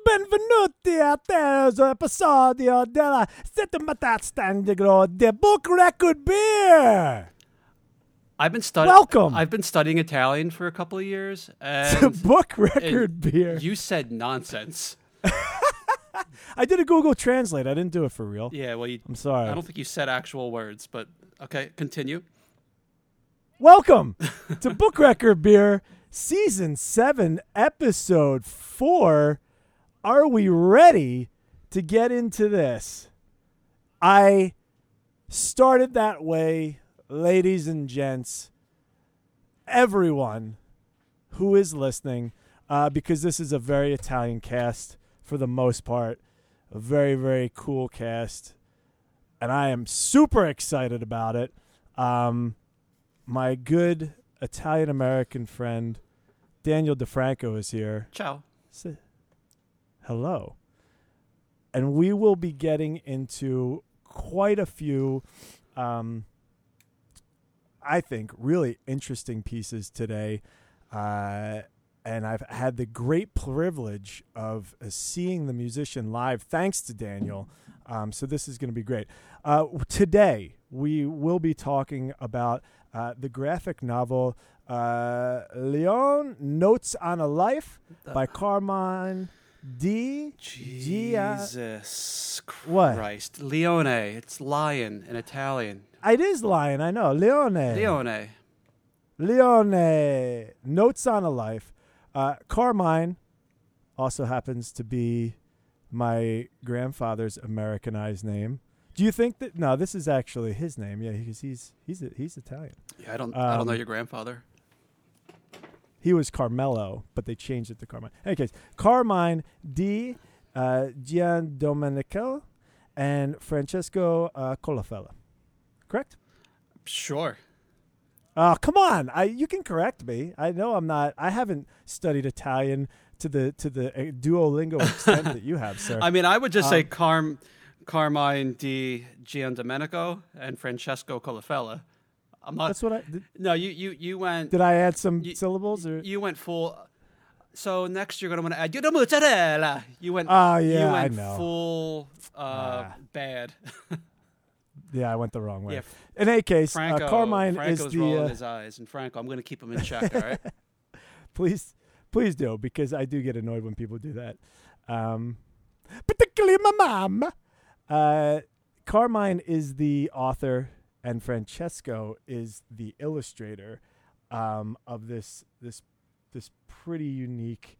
Benvenuti a questo episodio della settimana standigro de Book Record Beer. I've been studying. Welcome. I've been studying Italian for a couple of years, and Book Record Beer. you said nonsense. I did a Google Translate. I didn't do it for real. Yeah, well, you, I'm sorry. I don't think you said actual words, but okay, continue. Welcome to Book Record Beer, Season 7, Episode 4. Are we ready to get into this? I started that way, ladies and gents, everyone who is listening, uh, because this is a very Italian cast for the most part, a very, very cool cast. And I am super excited about it. Um, my good Italian American friend Daniel DeFranco is here. Ciao. Say hello. And we will be getting into quite a few, um, I think, really interesting pieces today. Uh, and I've had the great privilege of uh, seeing the musician live, thanks to Daniel. Um, so this is going to be great. Uh, today, we will be talking about uh, the graphic novel uh, Leon Notes on a Life by Carmine D. Jesus What? Christ, Leone. It's lion in Italian. It is Lion, I know. Leone. Leone. Leone. Notes on a Life. Uh, Carmine also happens to be my grandfather's Americanized name. Do you think that? No, this is actually his name. Yeah, because he's he's he's Italian. Yeah, I don't. I don't know Um, your grandfather. He was Carmelo, but they changed it to Carmine. In any case, Carmine di uh, Giandomenico and Francesco uh, Colafella. Correct? Sure. Oh, come on! I you can correct me. I know I'm not. I haven't studied Italian to the to the uh, Duolingo extent that you have, sir. I mean, I would just say Um, Carm, Carmine di Giandomenico and Francesco Colafella. I'm not. That's what I did. no, you you you went. Did I add some You- syllables or? You went full. So next you're gonna want to add you mozzarella. You went. Oh yeah, you I know. full uh, Ah. bad. Yeah, I went the wrong way. yeah, In any case, Franco. uh, Carmine Franco's is the. rolling Uh, his eyes, and Franco, I'm gonna keep him in check. All right. please, please do because I do get annoyed when people do that. Um, particularly my mom. Uh, Carmine is the author, and Francesco is the illustrator um, of this this this pretty unique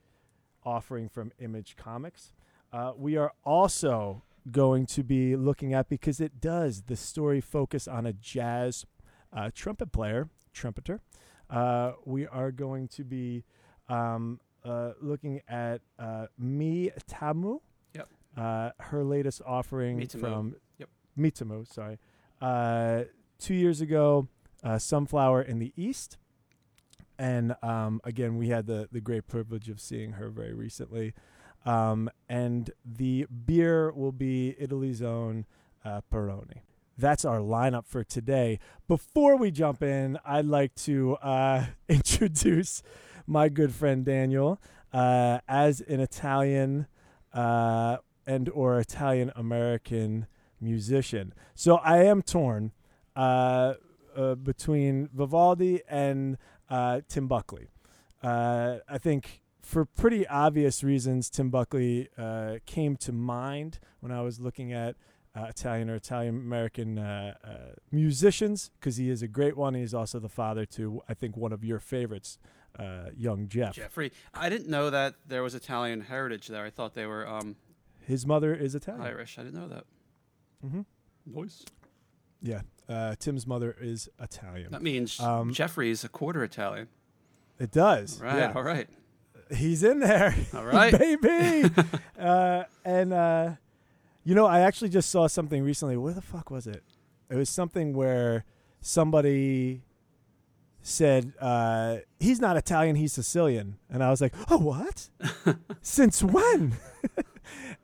offering from Image Comics. Uh, we are also going to be looking at because it does the story focus on a jazz uh, trumpet player, trumpeter. Uh, we are going to be um, uh, looking at uh, Mi Tamu. Yep. Uh, her latest offering Mitamu. from Yep. Mitamu, sorry. Two years ago, uh, Sunflower in the East. And um, again, we had the, the great privilege of seeing her very recently. Um, and the beer will be Italy's own uh, Peroni. That's our lineup for today. Before we jump in, I'd like to uh, introduce my good friend Daniel uh, as an Italian uh, and or Italian American musician. So I am torn uh, uh, between Vivaldi and uh, Tim Buckley. Uh, I think for pretty obvious reasons, Tim Buckley uh, came to mind when I was looking at uh, Italian or Italian American musicians because he is a great one. He's also the father to, I think, one of your favorites, uh, young Jeff. Jeffrey, I didn't know that there was Italian heritage there. I thought they were um, His mother is Italian. Irish. I didn't know that. Hmm Voice. Yeah. Uh, Tim's mother is Italian. That means Um, Jeffrey's a quarter Italian. It does. Right. Yeah. All right. He's in there. All right. baby. uh, and uh, you know, I actually just saw something recently. Where the fuck was it? It was something where somebody said uh, he's not Italian, he's Sicilian, and I was like, oh, what? Since when?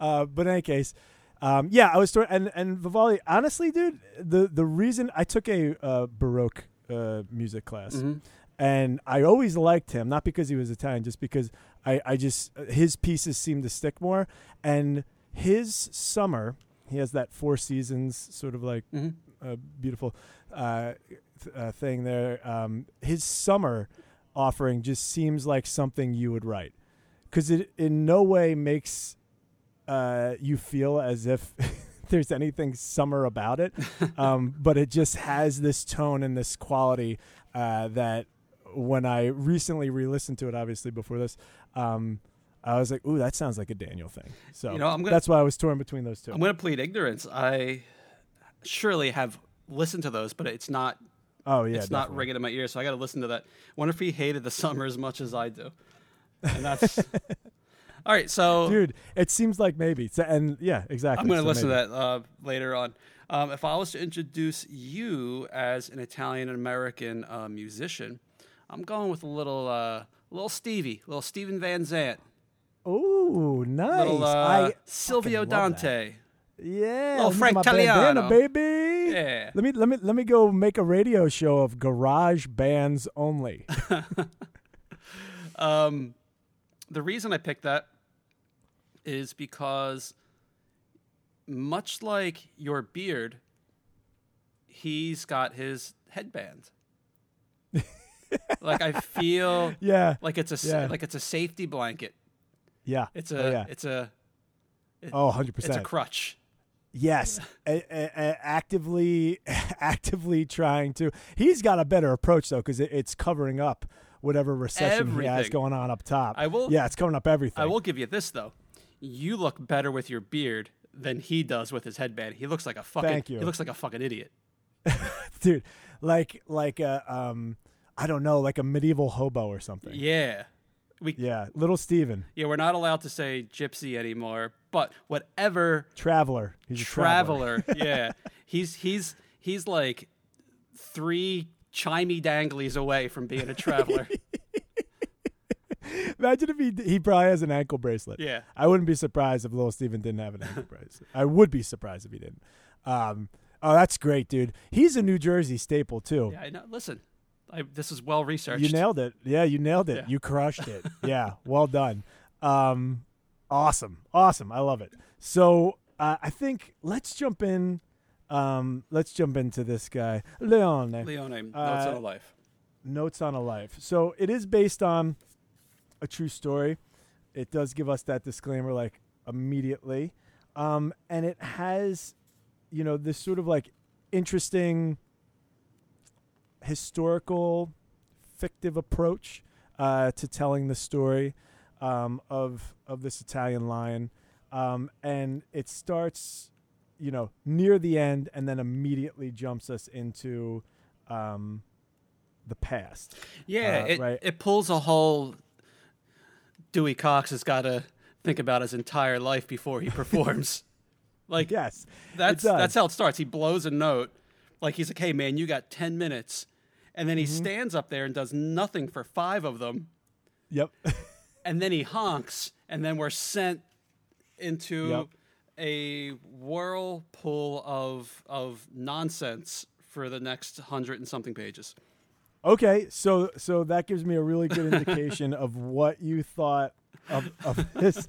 uh, but in any case. Um, yeah, I was and and Vivaldi. Honestly, dude, the the reason I took a uh, Baroque uh, music class, Mhm. and I always liked him, not because he was Italian, just because I, I just his pieces seem to stick more, and his summer he has that four seasons sort of like hmm uh, beautiful uh, th- uh, thing there. Um, his summer offering just seems like something you would write because it in no way makes uh, you feel as if there's anything summer about it, um, but it just has this tone and this quality uh, that when I recently re-listened to it, obviously before this. Um, I was like, "Ooh, that sounds like a Daniel thing." So You know, I'm gonna- that's why I was torn between those 2 I'm going to plead ignorance. I surely have listened to those, but it's not oh yeah, it's not ringing in my ears, so I got to listen to that. Wonder if he hated the summer as much as I do. And that's all right. So dude. It seems like maybe, so, and yeah, exactly. I'm going to so listen maybe. to that uh, later on. Um, if I was to introduce you as an Italian American uh, musician, I'm going with a little uh, little Stevie, little Steven Van Zandt, Oh, nice. little uh, I Silvio. Dante. yeah, little Frank Tagliano. baby. Yeah. Let me let me let me go make a radio show of garage bands only. Um, the reason I picked that is because, much like your beard, he's got his headband. like I feel yeah, like it's a Yeah. like it's a safety blanket. yeah. It's Oh, a yeah. it's a Oh, 100 it's a crutch. Yes, a, a, actively, actively trying to. He's got a better approach though, because it, it's covering up whatever recession he has going on up top. I will- Yeah, it's covering up everything. I will give you this though. You look better with your beard than he does with his headband. He looks like a fucking Thank you. he looks like a fucking idiot. dude. Like, like a, um, I don't know, like a medieval hobo or something. Yeah. We Yeah, little Steven, Yeah, we're not allowed to say gypsy anymore, but whatever traveler. He's a traveler. traveler, yeah, he's he's he's like three chimey danglies away from being a traveler. Imagine if he he probably has an ankle bracelet. yeah, I wouldn't be surprised if little Steven didn't have an ankle bracelet. I would be surprised if he didn't. Um, oh, that's great, dude. He's a New Jersey staple too. yeah. I know. Listen, I, this is well researched. You nailed it. Yeah, you nailed it. Yeah. You crushed it. yeah, well done. Um, awesome, awesome. I love it. So uh, I think let's jump in. Um, let's jump into this guy, Leone. Leone, notes Uh, on a life. Notes on a Life. So it is based on a true story. It does give us that disclaimer like immediately. Um, and it has, you know, this sort of like interesting historical fictive approach uh, to telling the story um, of of this Italian lion. Um, and it starts, you know, near the end and then immediately jumps us into um, the past. Yeah, uh, it right. it pulls a whole. Dewey Cox has got to think about his entire life before he performs. like Yes, That's that's how it starts. He blows a note, like he's like, "Hey man, you got ten minutes," and then he Mm-hmm. stands up there and does nothing for five of them, yep, and then he honks, and then we're sent into Yep. a whirlpool of of nonsense for the next hundred and something pages. Okay, so so that gives me a really good indication of what you thought of, of this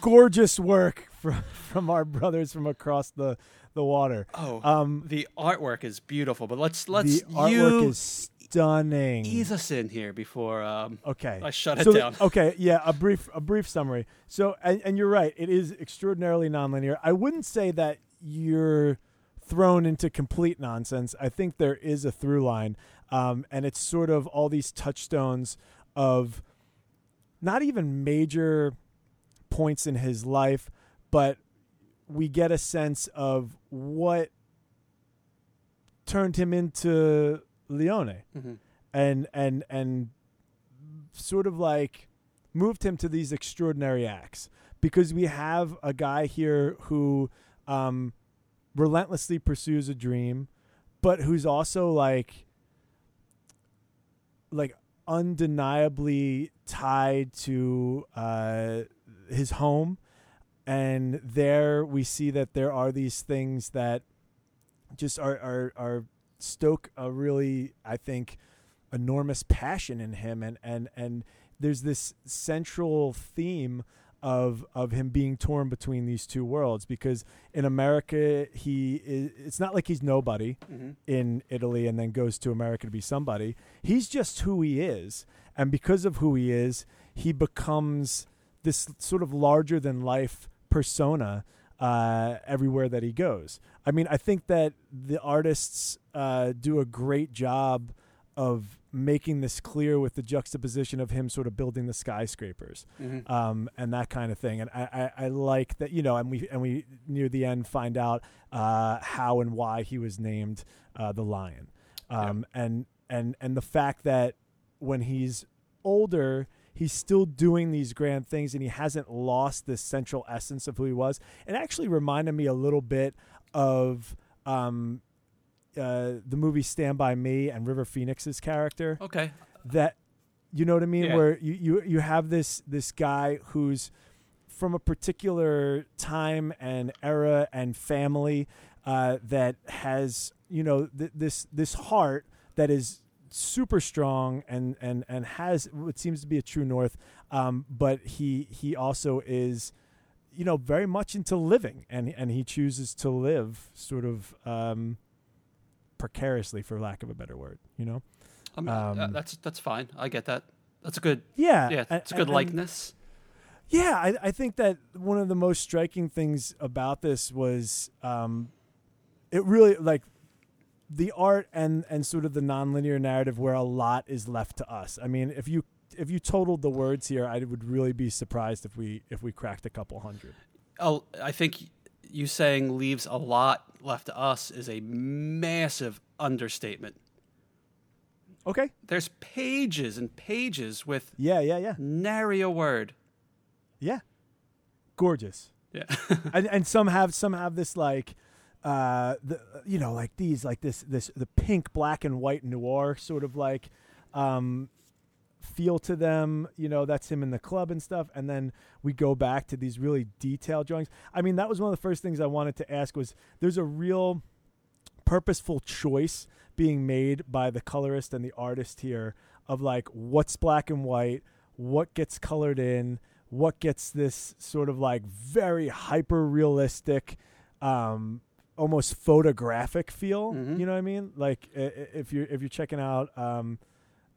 gorgeous work from from our brothers from across the the water. Oh, Um, the artwork is beautiful, but let's let's the artwork you is stunning. ease us in here before um, Okay. I shut it so the- down. okay, yeah, a brief a brief summary. So and, and you're right, it is extraordinarily nonlinear. I wouldn't say that you're thrown into complete nonsense. I think there is a through line. Um, and it's sort of all these touchstones of not even major points in his life, but we get a sense of what turned him into Leone Mhm. and and and sort of like moved him to these extraordinary acts because we have a guy here who um, relentlessly pursues a dream, but who's also like like undeniably tied to uh, his home, and there we see that there are these things that just are are are stoke a really I think enormous passion in him. And and and there's this central theme of of him being torn between these two worlds because in America he is, it's not like he's nobody hmm in Italy and then goes to America to be somebody. He's just who he is. And because of who he is, he becomes this sort of larger than life persona uh, everywhere that he goes. I mean, I think that the artists uh, do a great job of making this clear with the juxtaposition of him sort of building the skyscrapers hmm um, and that kind of thing. And I, I, I like that, you know, and we and we near the end find out uh, how and why he was named uh, the lion, um, and and and the fact that when he's older. He's still doing these grand things, and he hasn't lost this central essence of who he was. It actually reminded me a little bit of um, uh, the movie Stand by Me and River Phoenix's character Okay. that you know what I mean Yeah. where you, you you have this this guy who's from a particular time and era and family uh, that has you know th- this this heart that is super strong and and and has what seems to be a true north um, but he he also is you know very much into living and and he chooses to live sort of um, precariously for lack of a better word you know I mean, uh, Um, that's that's fine. I get that. That's a good. yeah Yeah, it's a good and- likeness. Yeah, I, I think that one of the most striking things about this was um, it really like the art and and sort of the nonlinear narrative where a lot is left to us. I mean, if you if you totaled the words here, I would really be surprised if we if we cracked a couple hundred. Oh, I think you saying leaves a lot left to us is a massive understatement. Okay. There's pages and pages with Yeah, yeah, yeah, nary a word. yeah. Gorgeous. Yeah. and and some have some have this like uh the you know like these like this this the pink black and white noir sort of like um feel to them you know that's him in the club and stuff. And then we go back to these really detailed drawings. I mean that was one of the first things i wanted to ask was there's a real purposeful choice being made by the colorist and the artist here of like what's black and white what gets colored in what gets this sort of like very hyper realistic um almost photographic feel. Mhm. you know what i mean? Like if you're if you're checking out um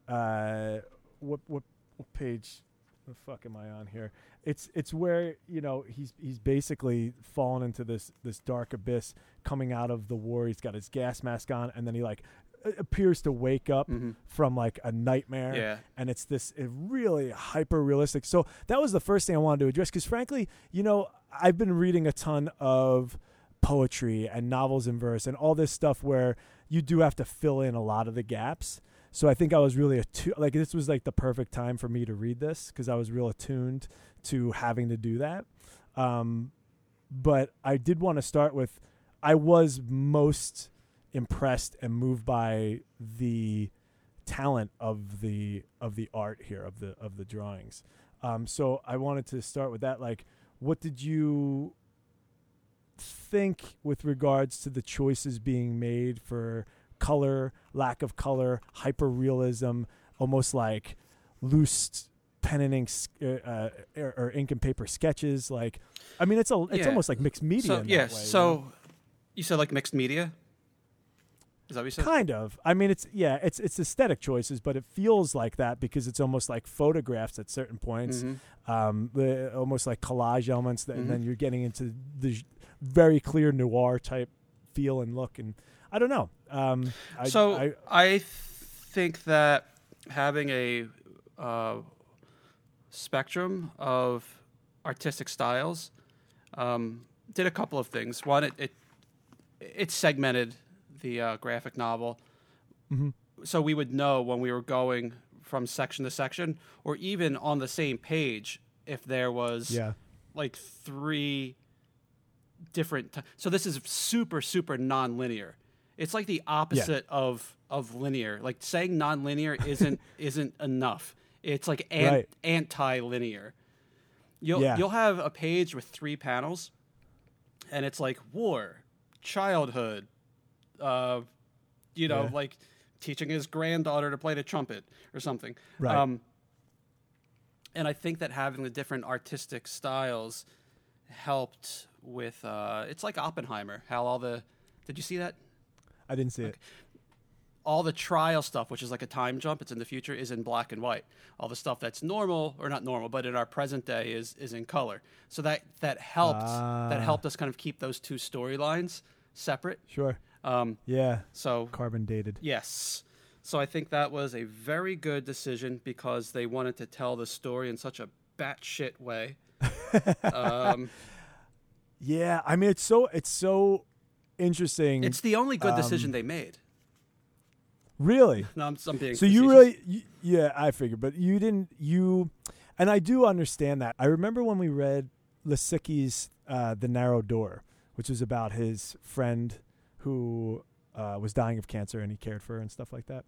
uh what what, what page the fuck am i on here it's it's where you know he's he's basically fallen into this this dark abyss coming out of the war he's got his gas mask on and then he like appears to wake up hmm from like a nightmare Yeah. and it's this uh, really hyper realistic. So that was the first thing I wanted to address because, frankly, you know, I've been reading a ton of poetry and novels in verse and all this stuff where you do have to fill in a lot of the gaps. So I think I was really attu- like this was like the perfect time for me to read this because I was real attuned to having to do that. Um, but I did want to start with I was most impressed and moved by the talent of the of the art here of the of the drawings. Um, so I wanted to start with that. Like, what did you think with regards to the choices being made for color, lack of color, hyper realism, almost like loose pen and ink uh, uh, or, or ink and paper sketches? Like, I mean, it's a it's Yeah. almost like mixed media. So yeah. way, you so know? you said like mixed media. Is that what you said? kind of i mean it's yeah it's it's aesthetic choices but it feels like that because it's almost like photographs at certain points Mhm. um the almost like collage elements that, Mhm. and then you're getting into the very clear noir type feel and look and i don't know um I, so I, I, think that having a uh, spectrum of artistic styles um, did a couple of things. One, it it, it segmented the uh, graphic novel, Mhm. so we would know when we were going from section to section, or even on the same page, if there was yeah like three different t- so this is super super non-linear it's like the opposite of of linear like saying non-linear isn't isn't enough it's like an- Right. anti-linear you'll Yeah. you'll have a page with three panels and it's like war childhood uh you know Yeah. like teaching his granddaughter to play the trumpet or something Right. um and I think that having the different artistic styles helped with. Uh, it's like Oppenheimer. How all the did you see that? I didn't see it. all the trial stuff, which is like a time jump, it's in the future, is in black and white. All the stuff that's normal or not normal, but in our present day is is in color. So that that helped Ah. that helped us kind of keep those two storylines separate. Sure. Um, Yeah. so Carbon dated. yes, so I think that was a very good decision because they wanted to tell the story in such a batshit way. um, Yeah. I mean, it's so it's so interesting. it's the only good Um, decision they made. really. No, I'm, I'm being So you really, you, yeah, I figured, but you didn't. You, and I do understand that. I remember when we read Lisicky's uh, "The Narrow Door," which was about his friend who uh, was dying of cancer and he cared for her and stuff like that.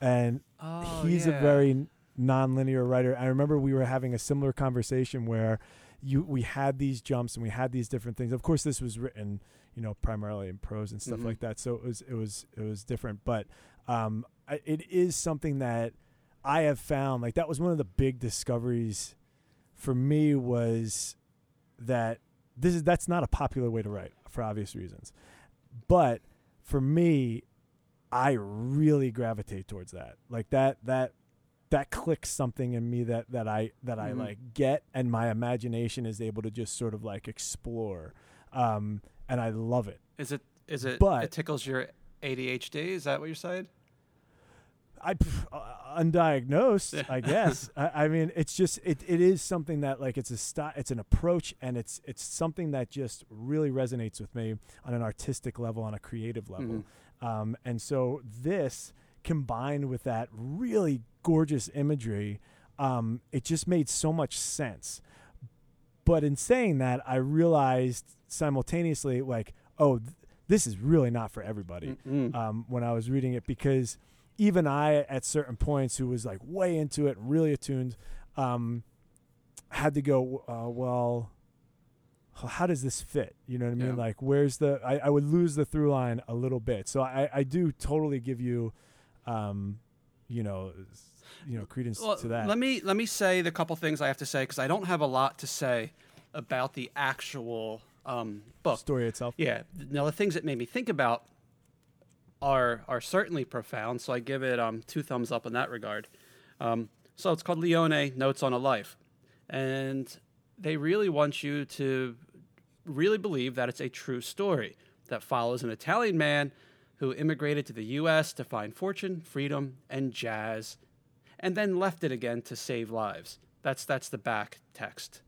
And Oh, he's a very non-linear writer. I remember we were having a similar conversation where you we had these jumps and we had these different things. Of course, this was written, you know, primarily in prose and stuff Mhm. like that. So it was it was it was different, but um, I, it is something that I have found. Like that was one of the big discoveries for me was that this is that's not a popular way to write for obvious reasons, but for me, I really gravitate towards that. Like that that that clicks something in me that that I that I Mhm. like get and my imagination is able to just sort of like explore. Um and I love it. Is it is it But- it tickles your ADHD? Is that what you're saying? I uh, undiagnosed. I guess. I, I mean, it's just it, it is something that like it's a sti- it's an approach, and it's it's something that just really resonates with me on an artistic level, on a creative level. Mhm. Um, and so this combined with that really gorgeous imagery, um, it just made so much sense. But in saying that, I realized simultaneously, like, oh, th- this is really not for everybody um, when I was reading it because even I, at certain points, who was like way into it, really attuned, um, had to go, uh, well, how does this fit? You know what I mean? Yeah. Like, where's the? I, I would lose the through line a little bit. So I, I do totally give you, um, you know, you know, credence Well, to that. Let me let me say the couple things I have to say because I don't have a lot to say about the actual um, book. story itself. Yeah. Now the things that made me think about are are certainly profound. So I give it um, two thumbs up in that regard. Um, so it's called Leone Notes on a Life, and they really want you to really believe that it's a true story that follows an Italian man who immigrated to the U.S. to find fortune, freedom, and jazz, and then left it again to save lives. That's that's the back text.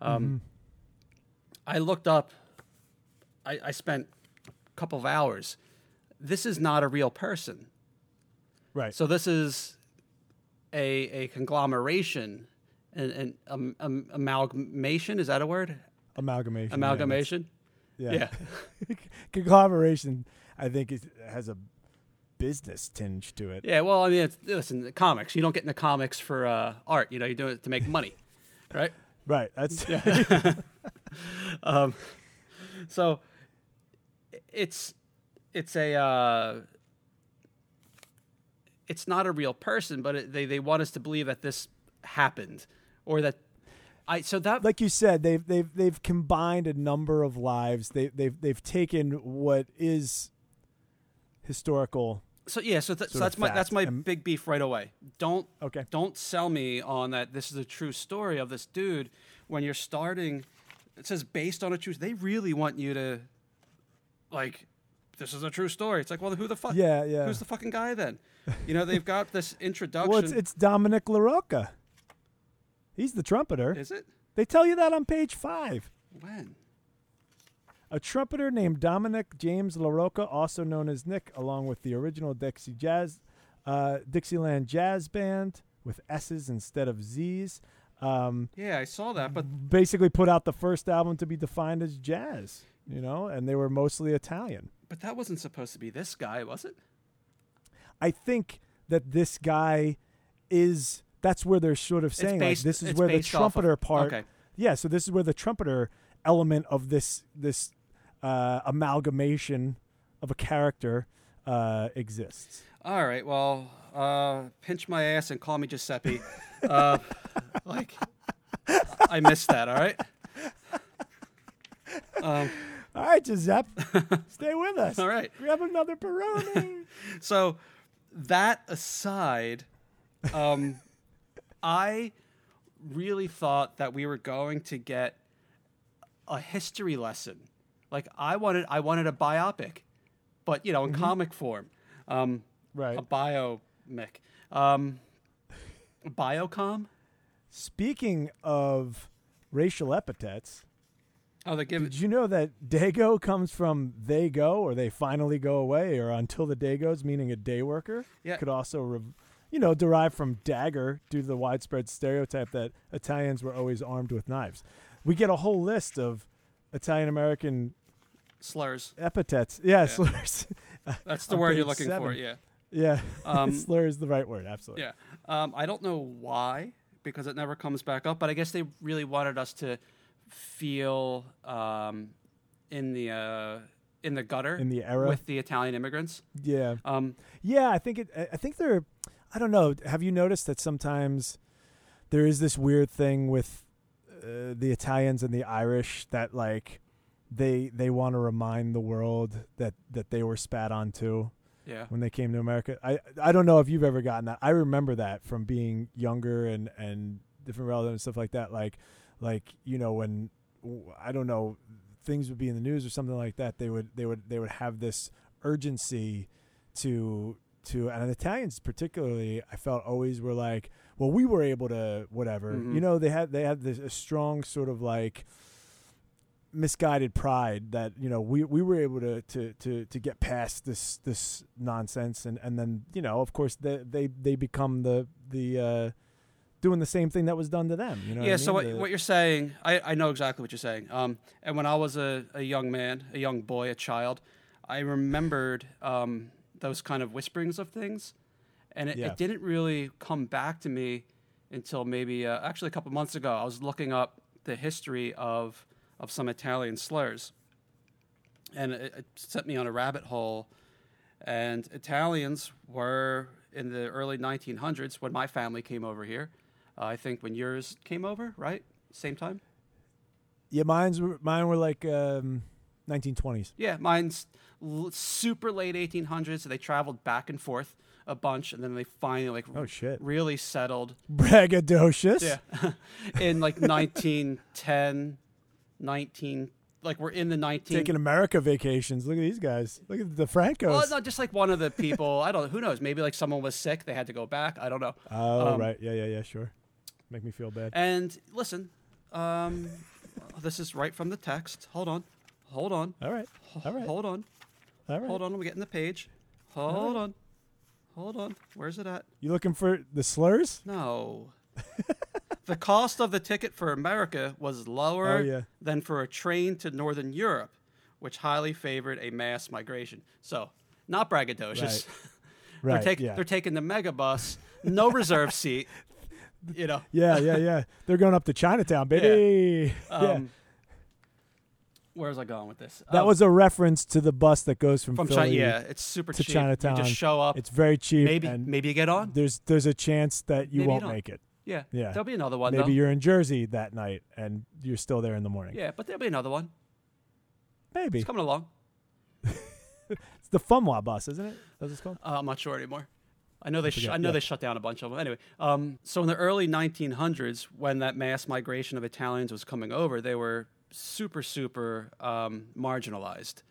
Um, I looked up. I, I spent a couple of hours. This is not a real person. Right. So this is a a conglomeration, an, an um, um, amalgamation. Is that a word? Amalgamation. Amalgamation. that's- Yeah. Conglomeration, I think, is, has a business tinge to it. Yeah. Well, I mean, it's, listen, the comics. You don't get into comics for uh, art. You know, you do it to make money, right? Right. That's um, so it's it's a uh, it's not a real person, but it, they they want us to believe that this happened or that I so that like you said, they've they've they've combined a number of lives. They they've they've taken what is historical. so yeah so, th- so that's my that's my big beef right away. Don't Okay. don't sell me on that this is a true story of this dude when you're starting it says based on a true they really want you to like this is a true story it's like well who the fuck Yeah, yeah. who's the fucking guy then you know they've got this introduction well, it's it's Dominic LaRocca. He's the trumpeter. is it They tell you that on page five. when A trumpeter named Dominic James LaRocca, also known as Nick, along with the original Dixie Jazz, uh, Dixieland Jazz Band with S's instead of Z's. Um, yeah i saw that but basically put out the first album to be defined as jazz, you know, and they were mostly Italian. but that wasn't supposed to be this guy was it I think that this guy is that's where they're sort of saying like this is where the based off of- trumpeter part okay yeah so this is where the trumpeter element of this this uh, amalgamation of a character uh, exists all right well uh pinch my ass and call me giuseppe uh Like, I missed that. All right. Um, All right, Giuseppe, stay with us. all right. Grab another Peroni. So that aside, um, I really thought that we were going to get a history lesson. Like I wanted, I wanted a biopic, but you know, in comic form, um, right. a biomic, um, biocom. Speaking of racial epithets, Oh, they give did you know that Dago comes from they go or they finally go away or until the day goes, meaning a day worker? Yeah. Could also, rev- you know, derive from dagger due to the widespread stereotype that Italians were always armed with knives. We get a whole list of Italian American slurs. epithets. Yeah, Yeah. slurs. That's the word you're looking for. Yeah. yeah, Um, slur is the right word. Absolutely. Yeah. Um, I don't know why, because it never comes back up. But I guess they really wanted us to feel um, in the uh, in the gutter In the era. with the Italian immigrants. yeah. Um, Yeah, I think it. I- I think they're. I don't know. Have you noticed that sometimes there is this weird thing with uh, the Italians and the Irish that like they they want to remind the world that that they were spat on too yeah. when they came to America. I I don't know if you've ever gotten that. I remember that from being younger and and different relatives and stuff like that. Like like you know when I don't know things would be in the news or something like that. They would they would they would have this urgency to to and the Italians particularly I felt always were like well we were able to whatever Mhm. you know they had they had this a strong sort of like misguided pride that you know we we were able to to to to get past this this nonsense and and then you know of course they they they become the the uh doing the same thing that was done to them you know yeah. what I So mean? what, The- what you're saying, I, I know exactly what you're saying. Um, and when I was a, a young man, a young boy, a child, I remembered um, those kind of whisperings of things, and it, Yeah. it didn't really come back to me until maybe uh, actually a couple months ago. I was looking up the history of of some Italian slurs, and it, it sent me on a rabbit hole. And Italians were in the early 1900s when my family came over here. Uh, I think when yours came over, right? Same time. yeah mine's mine were like um 1920s Yeah, mine's l- super late 1800s. So they traveled back and forth a bunch, and then they finally like oh shit really settled. braggadocious Yeah, in like 1910, 19 like we're in the 19. taking America vacations look at these guys look at the Francos well, not just like one of the people. I don't. know. Who knows? Maybe like someone was sick. They had to go back. I don't know. oh um, right yeah yeah yeah sure make me feel bad And listen, um, this is right from the text. Hold on, hold on, all right all right hold on, all right hold on. I'm getting the page. Hold on, hold on. Where's it at? you looking for the slurs No. the cost of the ticket for America was lower Oh, yeah. than for a train to Northern Europe, which highly favored a mass migration. So, not braggadocious. right they're, taking yeah they're taking the megabus, no reserve seat. You know, Yeah, yeah, yeah. They're going up to Chinatown, baby. Yeah. um, where was I going with this? That Um, was a reference to the bus that goes from, from Philly. China. Yeah, it's super to cheap. Chinatown. You just show up. It's very cheap. maybe maybe you get on. there's there's a chance that you Maybe won't don't. make it. Yeah, Yeah. There'll be another one. Maybe though. you're in Jersey that night and you're still there in the morning. Yeah, but there'll be another one. Maybe It's coming along. it's the Fung Wah bus, isn't it? That's what it's called. Uh, I'm not sure anymore. I know they. Sh- I know yeah. they shut down a bunch of them. Anyway, um, so in the early 1900s, when that mass migration of Italians was coming over, they were super, super um, marginalized,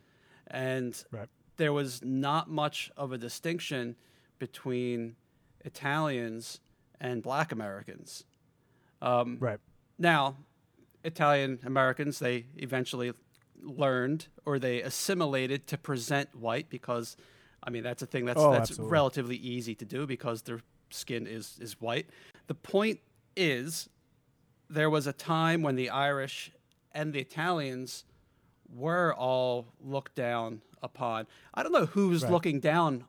and Right. there was not much of a distinction between Italians and Black Americans. Um, Right. now, Italian Americans, they eventually learned or they assimilated to present white because, I mean, that's a thing that's, Oh, that's absolutely. relatively easy to do because their skin is, is white. The point is, there was a time when the Irish and the Italians were all looked down upon. I don't know who's Right. looking down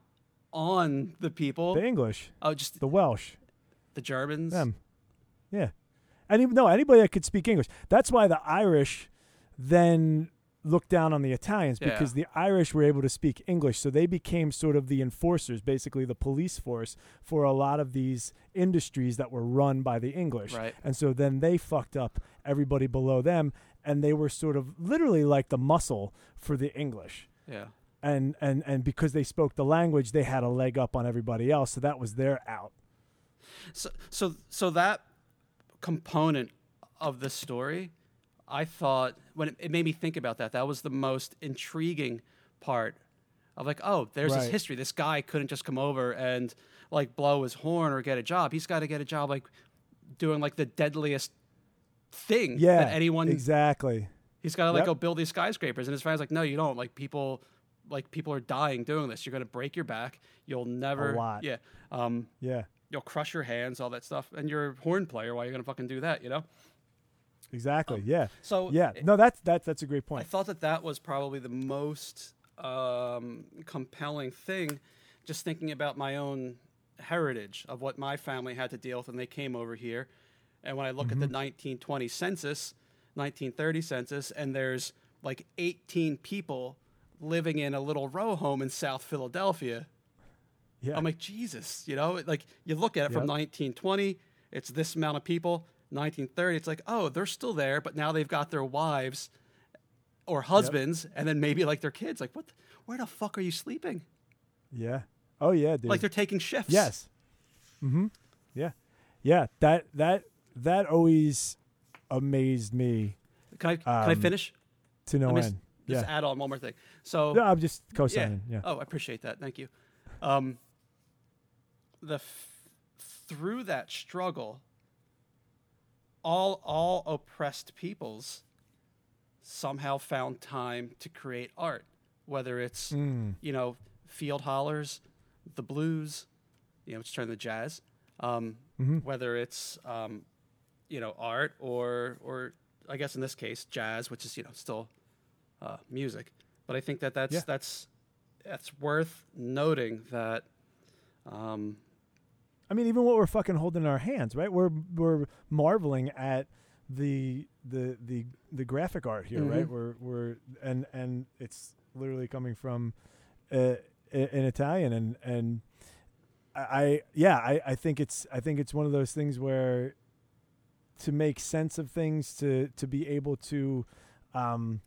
on the people. The English, oh, just the Welsh, the Germans. them. Yeah. Any no anybody that could speak English. That's why the Irish then looked down on the Italians Yeah. because the Irish were able to speak English, so they became sort of the enforcers, basically the police force for a lot of these industries that were run by the English. Right. And so then they fucked up everybody below them, and they were sort of literally like the muscle for the English. Yeah. And and and because they spoke the language, they had a leg up on everybody else. So that was their out. So so so that component of the story, I thought when it, it made me think about that, that was the most intriguing part of like, oh, there's this history. This guy couldn't just come over and like blow his horn or get a job. He's got to get a job like doing like the deadliest thing Yeah. that anyone exactly. He's got to like Yep. go build these skyscrapers, and his friend's like, "No, you don't. Like people, like people are dying doing this. You're gonna break your back. You'll never, A lot. yeah, um, Yeah. You'll crush your hands, all that stuff. And you're a horn player. Why are you gonna fucking do that? You know? Exactly. yeah. So Yeah. No, that's that's that's a great point. I thought that that was probably the most um, compelling thing, just thinking about my own heritage of what my family had to deal with when they came over here. And when I look at the 1920 census, 1930 census, and there's like 18 people living in a little row home in South Philadelphia. Yeah. I'm like, Jesus, you know, like you look at it from Yep. 1920, it's this amount of people. 1930, it's like, oh, they're still there, but now they've got their wives or husbands, and then maybe like their kids. Like, what? The, where the fuck are you sleeping? yeah. Oh yeah, dude. Like they're taking shifts. Yes. Mm-hmm. Yeah. Yeah. That that that always amazed me Can I can I Um, finish? to no end. Just Yeah. add on one more thing. So No, I'm just co-signing. Yeah. Oh, I appreciate that. Thank you. Um, the f- through that struggle, all all oppressed peoples somehow found time to create art, whether it's Mm. you know field hollers, the blues, you know, it's turned to jazz. Um, Mhm. Whether it's um, you know art or or I guess in this case jazz, which is you know still uh, music. But I think that that's Yeah. that's that's worth noting that. Um, I mean, even what we're fucking holding in our hands, right? We're we're marveling at the the the the graphic art here, right? Mhm. We're we're and and it's literally coming from uh, in Italian, and and I, yeah, I I think it's I think it's one of those things where to make sense of things, to to be able to um,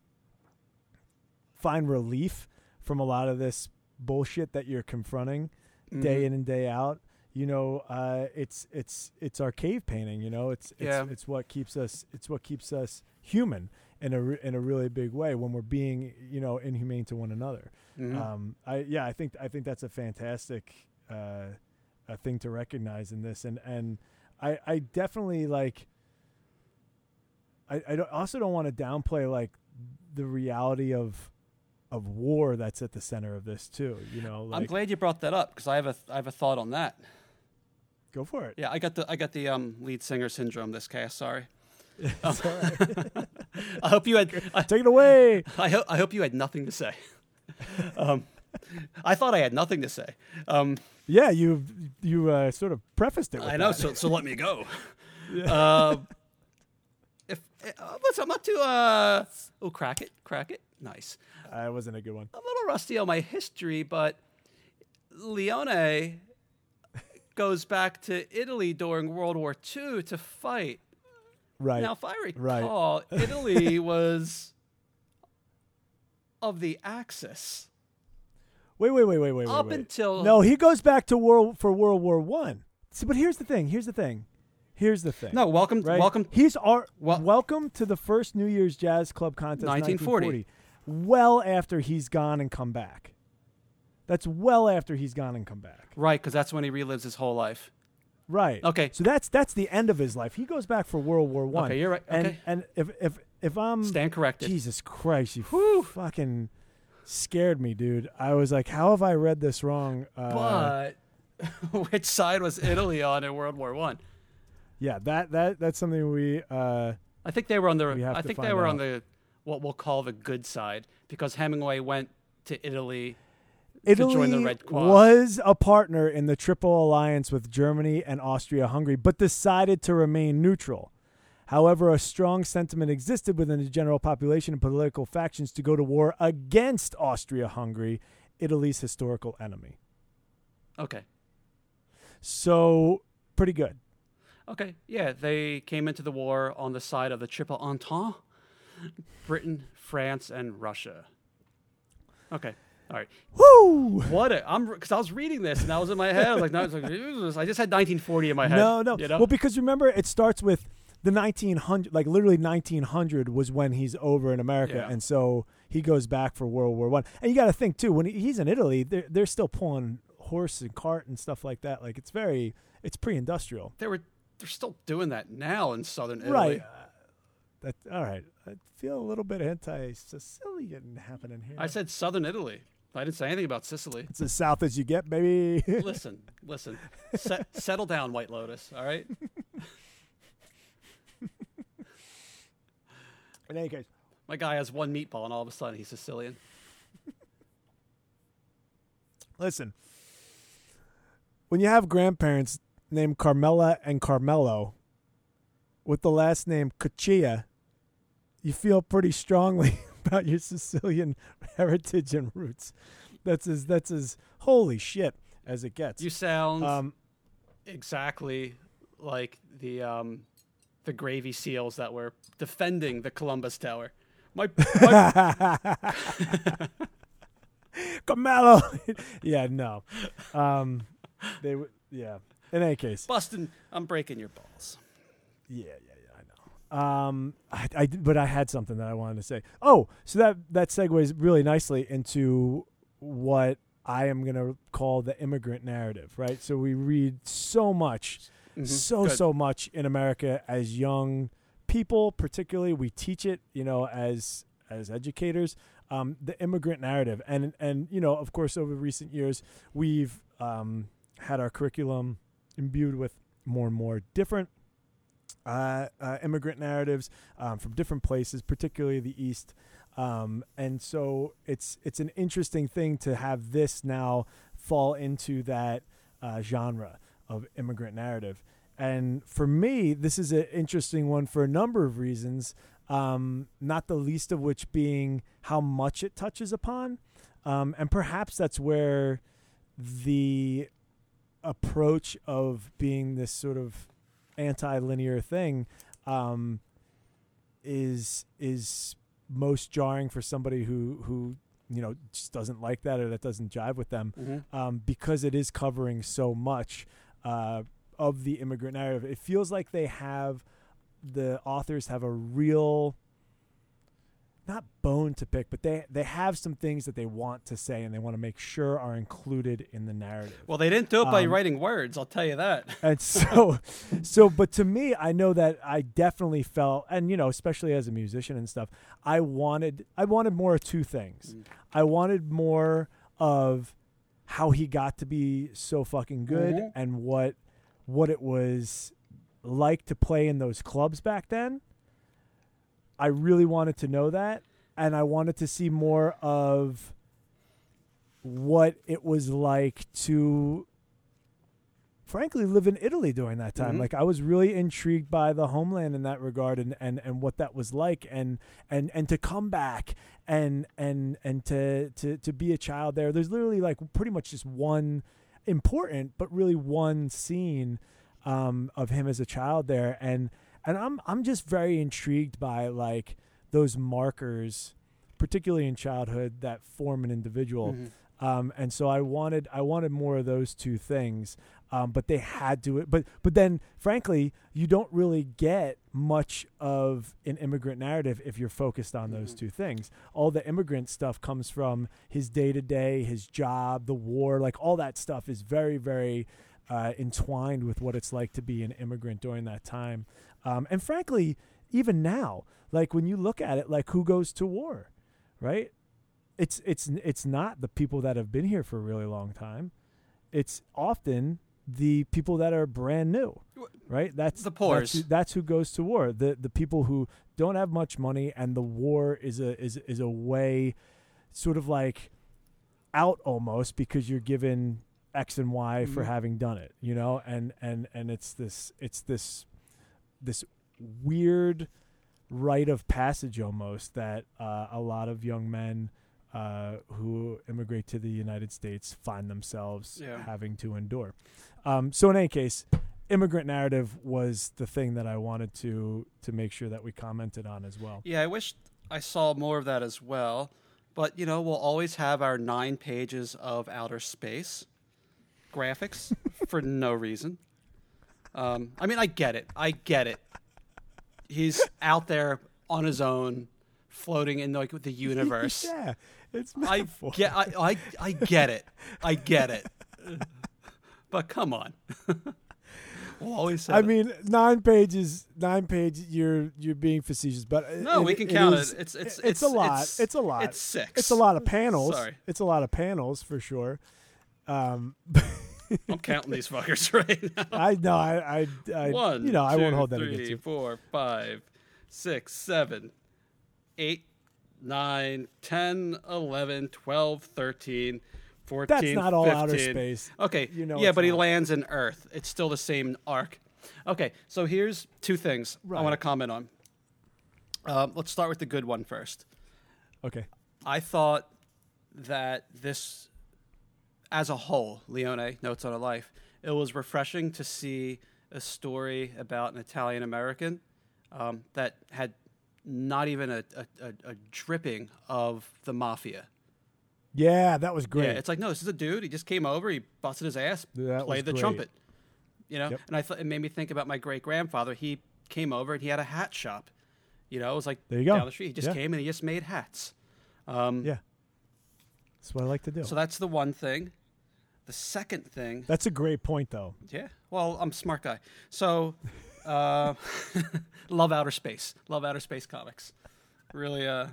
find relief from a lot of this bullshit that you're confronting day mhm. in and day out. You know, uh, it's it's it's our cave painting. You know, it's it's Yeah. it's what keeps us it's what keeps us human in a re- in a really big way when we're being you know inhumane to one another. Mhm. Um, I yeah, I think I think that's a fantastic uh, a thing to recognize in this, and and I I definitely like. I I don't, also don't want to downplay like the reality of of war that's at the center of this too. You know, like I'm glad you brought that up because I have a I have a thought on that. Go for it. Yeah, I got the I got the um, lead singer syndrome this cast. Sorry. Right. I hope you had I, Take it away. I hope I hope you had nothing to say. um, I thought I had nothing to say. Um, Yeah, you you uh, sort of prefaced it. With I know, that. so so let me go. uh, if uh, listen, I'm not too uh oh crack it, crack it, nice. Uh, it wasn't a good one. I'm a little rusty on my history, but Leone goes back to Italy during World War II to fight. Right. Now, if I right. recall, Italy was of the Axis wait, wait, wait, wait, wait, up wait. until No, he goes back to world for World War One. See, but here's the thing. Here's the thing. Here's the thing. no. Welcome, right? welcome. He's our Wel- welcome to the first New Year's Jazz Club contest, 1940. 1940. Well after he's gone and come back. That's well after he's gone and come back. Right, because that's when he relives his whole life. Right. Okay. So that's that's the end of his life. He goes back for World War One. Okay, you're right. And Okay. and if if if I'm Stand corrected. Jesus Christ, you fucking scared me, dude. I was like, how have I read this wrong? Uh, But which side was Italy on in World War One? yeah, that that that's something we. Uh, I think they were on the. We I think they were on the what we'll call the good side because Hemingway went to Italy. Italy join the Red Cross. was a partner in the Triple Alliance with Germany and Austria-Hungary, but decided to remain neutral. However, a strong sentiment existed within the general population and political factions to go to war against Austria Hungary, Italy's historical enemy. Okay. So, pretty good. Okay. Yeah, they came into the war on the side of the Triple Entente Britain, France, and Russia. Okay. All right. Woo! What a, I'm because I was reading this and that was in my head. I was like, no, it's like, I just had 1940 in my head. No, no. You know? Well, because remember, it starts with the 1900, like literally 1900 was when he's over in America, Yeah. and so he goes back for World War One. And you got to think too, when he's in Italy, they're they're still pulling horse and cart and stuff like that. Like it's very, it's pre-industrial, they were they're still doing that now in southern Italy. right? Uh, that all right. I feel a little bit anti-Sicilian happening here. I said southern Italy. I didn't say anything about Sicily. it's as south as you get, baby. listen, listen. Set, settle down, White Lotus. All right. in any case, My guy has one meatball, and all of a sudden he's Sicilian. Listen, when you have grandparents named Carmela and Carmelo with the last name Cuccia, you feel pretty strongly about your Sicilian heritage and roots. That's as that's as holy shit as it gets. You sound um, exactly like the um, the gravy seals that were defending the Columbus Tower. My, my Carmelo. yeah, no. Um, they would. Yeah. In any case, Bustin, I'm breaking your balls. Yeah, yeah, yeah. I know. Um, I, I but I had something that I wanted to say. Oh, so that that segues really nicely into what I am gonna call the immigrant narrative, right? So we read so much, Mhm. so Good. so much in America as young people, particularly. We teach it, you know, as as educators, um, the immigrant narrative, and and you know, of course, over recent years, we've um, had our curriculum imbued with more and more different uh, uh, immigrant narratives um, from different places, particularly the East. Um, and so it's it's an interesting thing to have this now fall into that uh, genre of immigrant narrative. And for me, this is an interesting one for a number of reasons, um, not the least of which being how much it touches upon. Um, and perhaps that's where the approach of being this sort of anti-linear thing um, is is most jarring for somebody who who you know just doesn't like that or that doesn't jive with them Mhm. um, because it is covering so much uh, of the immigrant narrative. It feels like they have the authors have a real not bone to pick, but they they have some things that they want to say and they want to make sure are included in the narrative. Well, they didn't do it by Um, writing words. I'll tell you that. and so so but to me i know that i definitely felt and you know especially as a musician and stuff i wanted i wanted more of two things Mm. i wanted more of how he got to be so fucking good Mhm. and what what it was like to play in those clubs back then i really wanted to know that and i wanted to see more of what it was like to frankly live in Italy during that time. Mhm. Like I was really intrigued by the homeland in that regard and, and, and what that was like and and and to come back and and and to, to to be a child there. There's literally like pretty much just one important but really one scene um, of him as a child there and and I'm I'm just very intrigued by like those markers particularly in childhood that form an individual Mhm. um, and so I wanted I wanted more of those two things, um, but they had to. But but then, frankly, you don't really get much of an immigrant narrative if you're focused on those Mhm. two things. All the immigrant stuff comes from his day to day, his job, the war, like all that stuff is very very uh, entwined with what it's like to be an immigrant during that time. Um, and frankly, even now, like when you look at it, like who goes to war, right? it's it's it's not the people that have been here for a really long time. It's often the people that are brand new, right? That's The That's that's who goes to war. The the people who don't have much money, and the war is a is is a way, sort of like, out almost because you're given X and Y for Mhm. having done it, you know, and and and it's this it's this this weird rite of passage almost that uh, a lot of young men uh, who immigrate to the United States find themselves Yeah. having to endure. Um, so in any case, immigrant narrative was the thing that I wanted to to make sure that we commented on as well. Yeah, I wish I saw more of that as well. But you know, we'll always have our nine pages of outer space graphics for no reason. Um, I mean, I get it. I get it. He's out there on his own, floating in like the universe. yeah, it's I get. I, I I get it. I get it. But come on. we'll always. I have- mean, nine pages, nine pages. You're you're being facetious, but it- no, we can it count is- it. It's it's it's, a lot. It's, It's, a lot. It's six. It's a lot of panels. Sorry. It's a lot of panels for sure. Um, I'm counting these fuckers right now. I know. I, I, I One, you know, I won't hold that three, against you. four, five, six, seven, eight, nine, 10, 11, 12, 13, 14, That's not all outer 15. space. Okay. You know yeah, but he not. lands in Earth. It's still the same arc. Okay, so here's two things I Right. want to comment on. Um, let's start with the good one first. Okay. I thought that this, as a whole, Leone Notes on a Life, it was refreshing to see a story about an Italian American um, that had not even a, a, a, dripping of the mafia. Yeah, that was great. Yeah, it's like no, this is a dude. He just came over. He busted his ass, That played the great. trumpet. You know, Yep. and I thought it made me think about my great grandfather. He came over and he had a hat shop. You know, it was like There you go. down the street. He just Yeah. came and he just made hats. Um, yeah, that's what I like to do. so that's the one thing. The second thing, that's a great point, though. yeah. Well, I'm a smart guy, so uh, love outer space. Love outer space comics. Really, uh,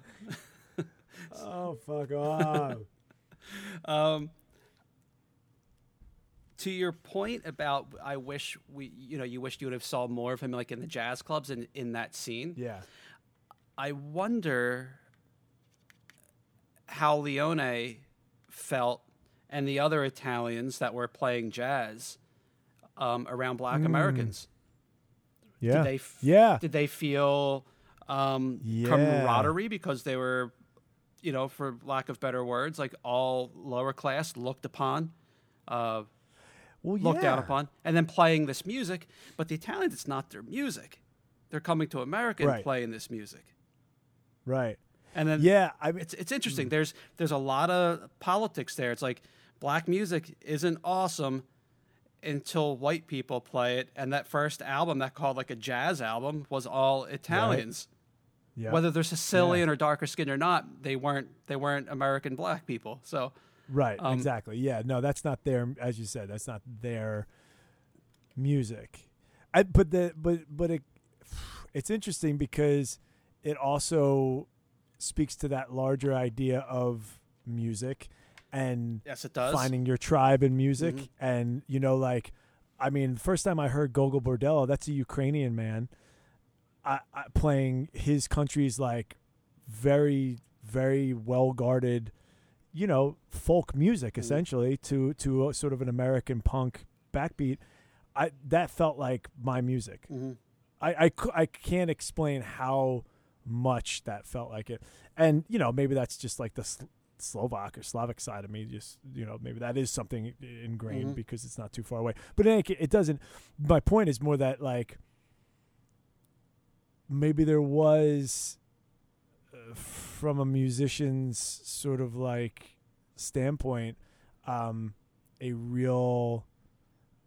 Oh fuck off! um, to your point about, I wish we, you know, you wished you would have saw more of him, like in the jazz clubs and in that scene. yeah, I wonder how Leone felt and the other Italians that were playing jazz um, around Black Americans. yeah, Did they f- yeah. Did they feel um, Yeah. camaraderie because they were, you know, for lack of better words, like all lower class looked upon, uh, Well, looked down upon, and then playing this music. But the Italians, it's not their music. They're coming to America and playing this music. Right. And then Yeah, I mean, it's it's interesting. There's there's a lot of politics there. It's like black music isn't awesome until white people play it, and that first album that called like a jazz album was all Italians. yeah. Whether they're Sicilian or darker skinned or not, they weren't they weren't American black people. So Right, Um, exactly. Yeah, no, that's not their as you said, that's not their music. I but the but but it it's interesting because it also speaks to that larger idea of music and yes, it does. finding your tribe in music Mhm. and you know like I mean, the first time I heard Gogol Bordello, that's a Ukrainian man I, I, playing his country's like very very well guarded you know folk music Mhm. essentially to to a, sort of an American punk backbeat I that felt like my music Mhm. I, I, I can't explain how much that felt like it. And, you know, maybe that's just like the Slovak or Slavic side of me. Just, you know, maybe that is something ingrained Mhm. because it's not too far away. But in any case, it doesn't. My point is more that, like, maybe there was, uh, from a musician's sort of like standpoint, um, a real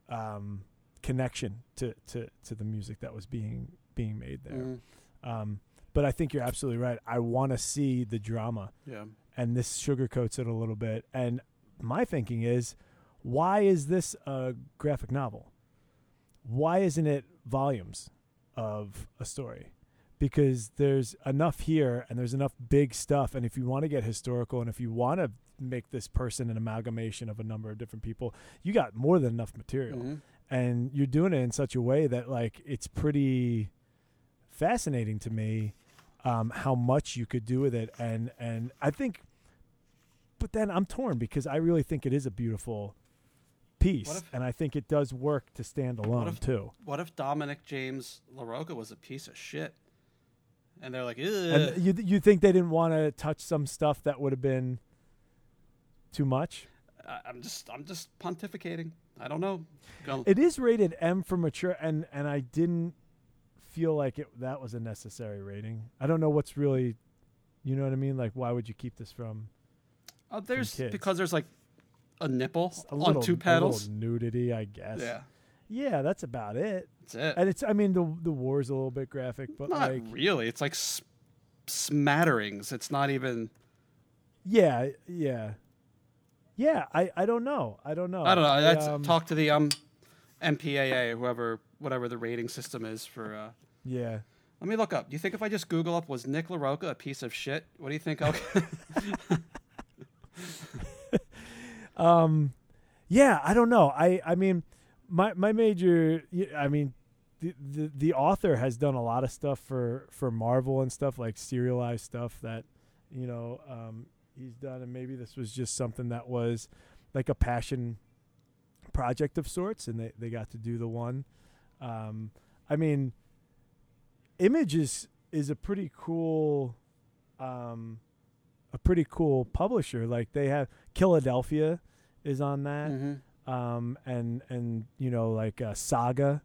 um, connection to, to, to the music that was being being made there. Mhm. Um, but I think you're absolutely right. I want to see the drama, Yeah. And this sugarcoats it a little bit. And my thinking is, why is this a graphic novel? Why isn't it volumes of a story? Because there's enough here, and there's enough big stuff. And if you want to get historical, and if you want to make this person an amalgamation of a number of different people, you got more than enough material Mhm. and you're doing it in such a way that like it's pretty fascinating to me um, how much you could do with it and and I think but then I'm torn because I really think it is a beautiful piece, if- and I think it does work to stand alone if- too. What if Dominic James LaRocca was a piece of shit? And they're like, And you you think they didn't want to touch some stuff that would have been too much? I'm just I'm just pontificating. I don't know. Go- It is rated M for mature, and and I didn't feel like it that was a necessary rating. I don't know what's really, you know what I mean? Like, why would you keep this from oh, there's kids. because there's like a nipple a on little, two a pedals. nudity? I guess. Yeah, Yeah, that's about it. that's it. And it's, I mean, the the war's a little bit graphic, but Not like, really. It's like s- smatterings. It's not even. yeah, yeah, yeah. I I don't know. I don't know. I don't know. That's um, talk to the um MPAA, whoever, whatever the rating system is for. uh Yeah. Let me look up. Do you think if I just Google up was Nick LaRocca a piece of shit? What do you think? Um, yeah, I don't know. I I mean, my my major. I mean, the, the the author has done a lot of stuff for for Marvel and stuff like serialized stuff that you know um, he's done, and maybe this was just something that was like a passion project of sorts, and they they got to do the one. Um, I mean, Image is is a pretty cool. Um, a pretty cool publisher. Like they have Philadelphia is on that, Mhm. um, and and you know like uh, Saga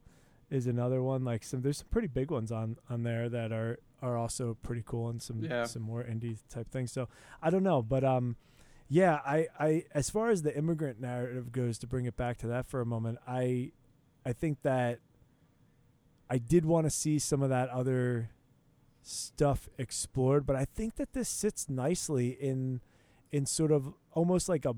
is another one. Like some there's some pretty big ones on on there that are are also pretty cool and some Yeah. some more indie type things. So I don't know, but um, yeah, I I as far as the immigrant narrative goes, to bring it back to that for a moment, I I think that I did want to see some of that other stuff explored, but I think that this sits nicely in in sort of almost like a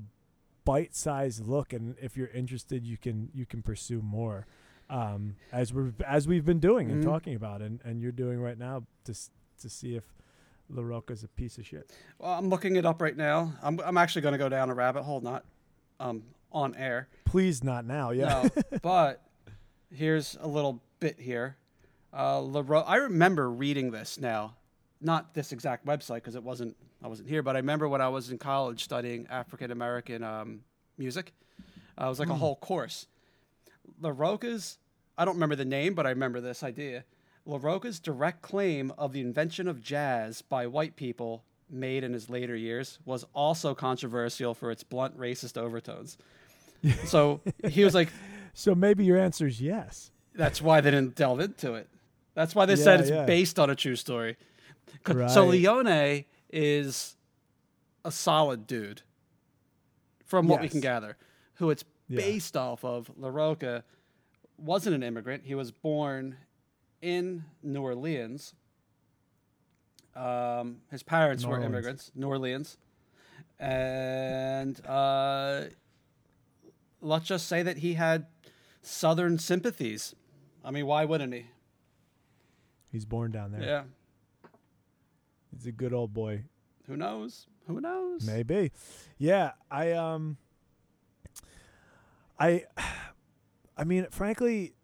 bite-sized look and if you're interested you can you can pursue more um as we're as we've been doing and Mhm. talking about and and you're doing right now to to see if LaRocca's a piece of shit. Well, I'm looking it up right now. I'm I'm actually going to go down a rabbit hole, not um on air. Please not now. Yeah. No, but here's a little bit here. Uh, LaRo- I remember reading this now, not this exact website because it wasn't I wasn't here, but I remember when I was in college studying African American um, music. Uh, it was like a whole course. LaRocca's, I don't remember the name, but I remember this idea. LaRocca's direct claim of the invention of jazz by white people made in his later years was also controversial for its blunt racist overtones. so he was like, so maybe your answer is yes. that's why they didn't delve into it. That's why they said it's yeah. based on a true story. 'Cause- So Leone is a solid dude, from what we can gather, who it's Yeah. based off of. LaRocca wasn't an immigrant. He was born in New Orleans. Um, his parents New were Orleans. immigrants, New Orleans, and uh, let's just say that he had Southern sympathies. I mean, why wouldn't he? He's born down there. Yeah. He's a good old boy. Who knows? Who knows? Maybe. Yeah, I um I I mean, frankly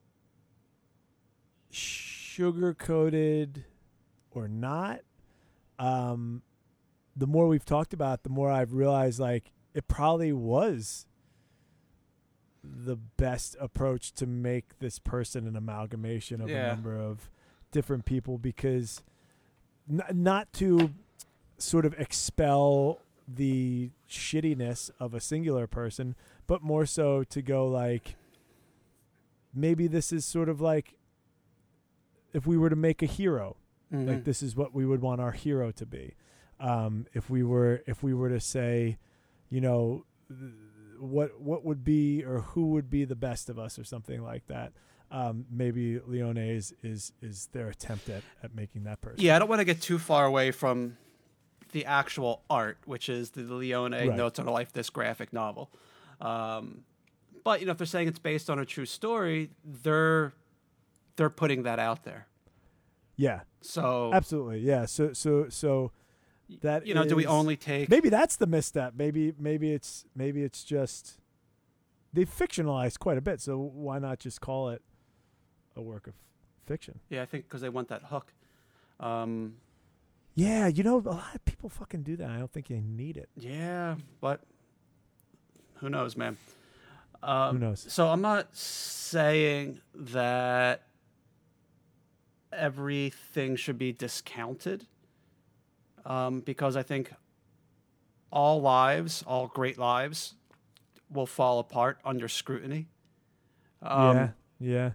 sugar coated or not, um the more we've talked about, it, the more I've realized like it probably was the best approach to make this person an amalgamation of a number of different people because n- not to sort of expel the shittiness of a singular person, but more so to go like maybe this is sort of like if we were to make a hero, Mhm. like this is what we would want our hero to be. Um, if we were if we were to say, you know, what what would be or who would be the best of us or something like that. Um, maybe Leone is, is is their attempt at, at making that person. Yeah, I don't want to get too far away from the actual art, which is the Leone Right. Notes on a Life this graphic novel. Um, but you know, if they're saying it's based on a true story, they're they're putting that out there. Yeah, So absolutely. Yeah. So so so that you know, do we only take? maybe that's the misstep. Maybe maybe it's maybe it's just they fictionalized quite a bit. So why not just call it a work of fiction? Yeah, I think because they want that hook. Um, Yeah, you know, a lot of people fucking do that. I don't think they need it. yeah, but who knows, man? Um, Who knows? So I'm not saying that everything should be discounted, um, because I think all lives, all great lives, will fall apart under scrutiny. Um, yeah, yeah,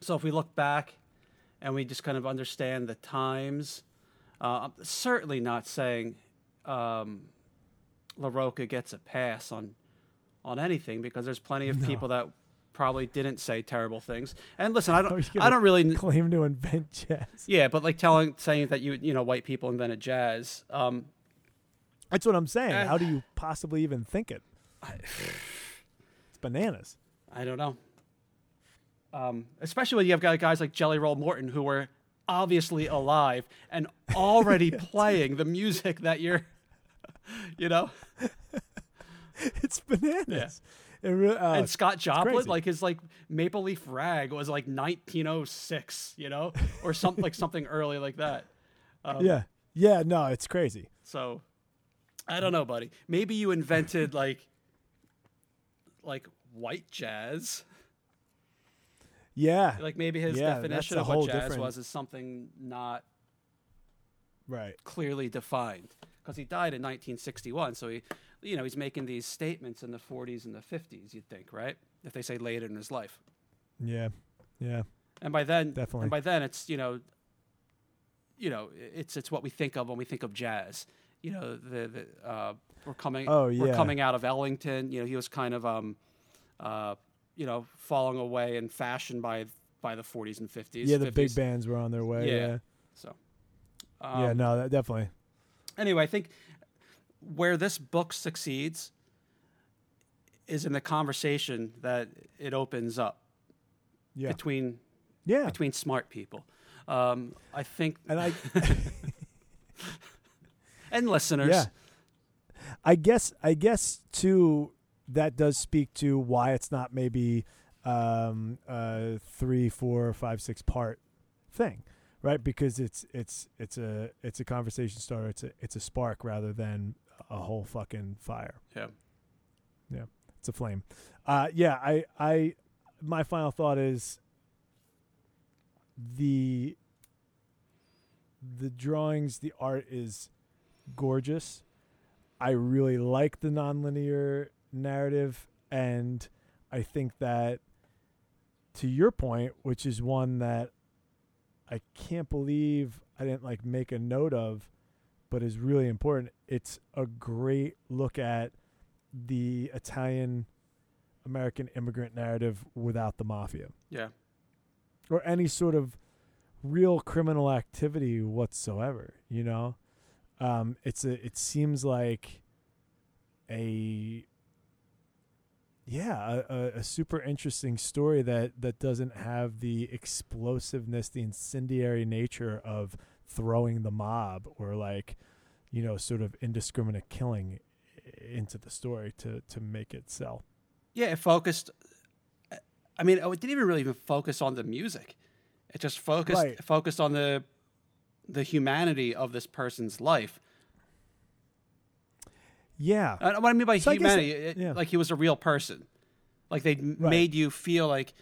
So if we look back and we just kind of understand the times, uh, I'm certainly not saying um, LaRocca gets a pass on on anything because there's plenty of No. people that probably didn't say terrible things. And listen, I don't, I don't really, claim to invent jazz. yeah, but like telling saying that you you know white people invented jazz. Um, That's what I'm saying. Eh. How do you possibly even think it? It's bananas. I don't know. Um, especially when you have got guys like Jelly Roll Morton who were obviously alive and already playing the music that you're, you know, It's bananas. It uh, and Scott Joplin, like his like Maple Leaf Rag was like 1906, you know, or something like something early like that. Um, yeah, yeah. No, it's crazy. So, I don't know, buddy. Maybe you invented like, like white jazz. Yeah, Like maybe his Yeah, definition of what jazz different- was is something not right. clearly defined because he died in 1961 so he you know he's making these statements in the 40s and the 50s you'd think right if they say later in his life Yeah, yeah. and by then Definitely. and by then it's you know you know it's it's what we think of when we think of jazz you know the, the uh, we're coming Oh, yeah. we're coming out of Ellington you know he was kind of um uh you know falling away in fashion by by the 40s and 50s Yeah, the big bands were on their way. Yeah. Yeah, so yeah. um, no, that definitely. anyway, I think where this book succeeds is in the conversation that it opens up Yeah, between yeah. between smart people. Um, I think, And I, and listeners. yeah. I guess, I guess too. That does speak to why it's not maybe um, a three, four, five, six part thing, right? Because it's it's it's a it's a conversation starter. It's a it's a spark rather than a whole fucking fire. Yeah. Yeah. It's a flame. Uh, yeah, I, I, my final thought is the, the drawings, the art is gorgeous. I really like the nonlinear narrative, and I think that, to your point, which is one that I can't believe I didn't like make a note of, but is really important. It's a great look at the Italian American immigrant narrative without the mafia Yeah. or any sort of real criminal activity whatsoever, you know? Um it's a it seems like a yeah, a, a, a super interesting story that that doesn't have the explosiveness, the incendiary nature of throwing the mob or like, you know, sort of indiscriminate killing into the story to to make it sell. Yeah. It focused. I mean, it didn't even really even focus on the music. It just focused Right. focused on the the humanity of this person's life. Yeah. Uh, what I mean by So humanity, it- yeah. like he was a real person. Like they Right. made you feel like,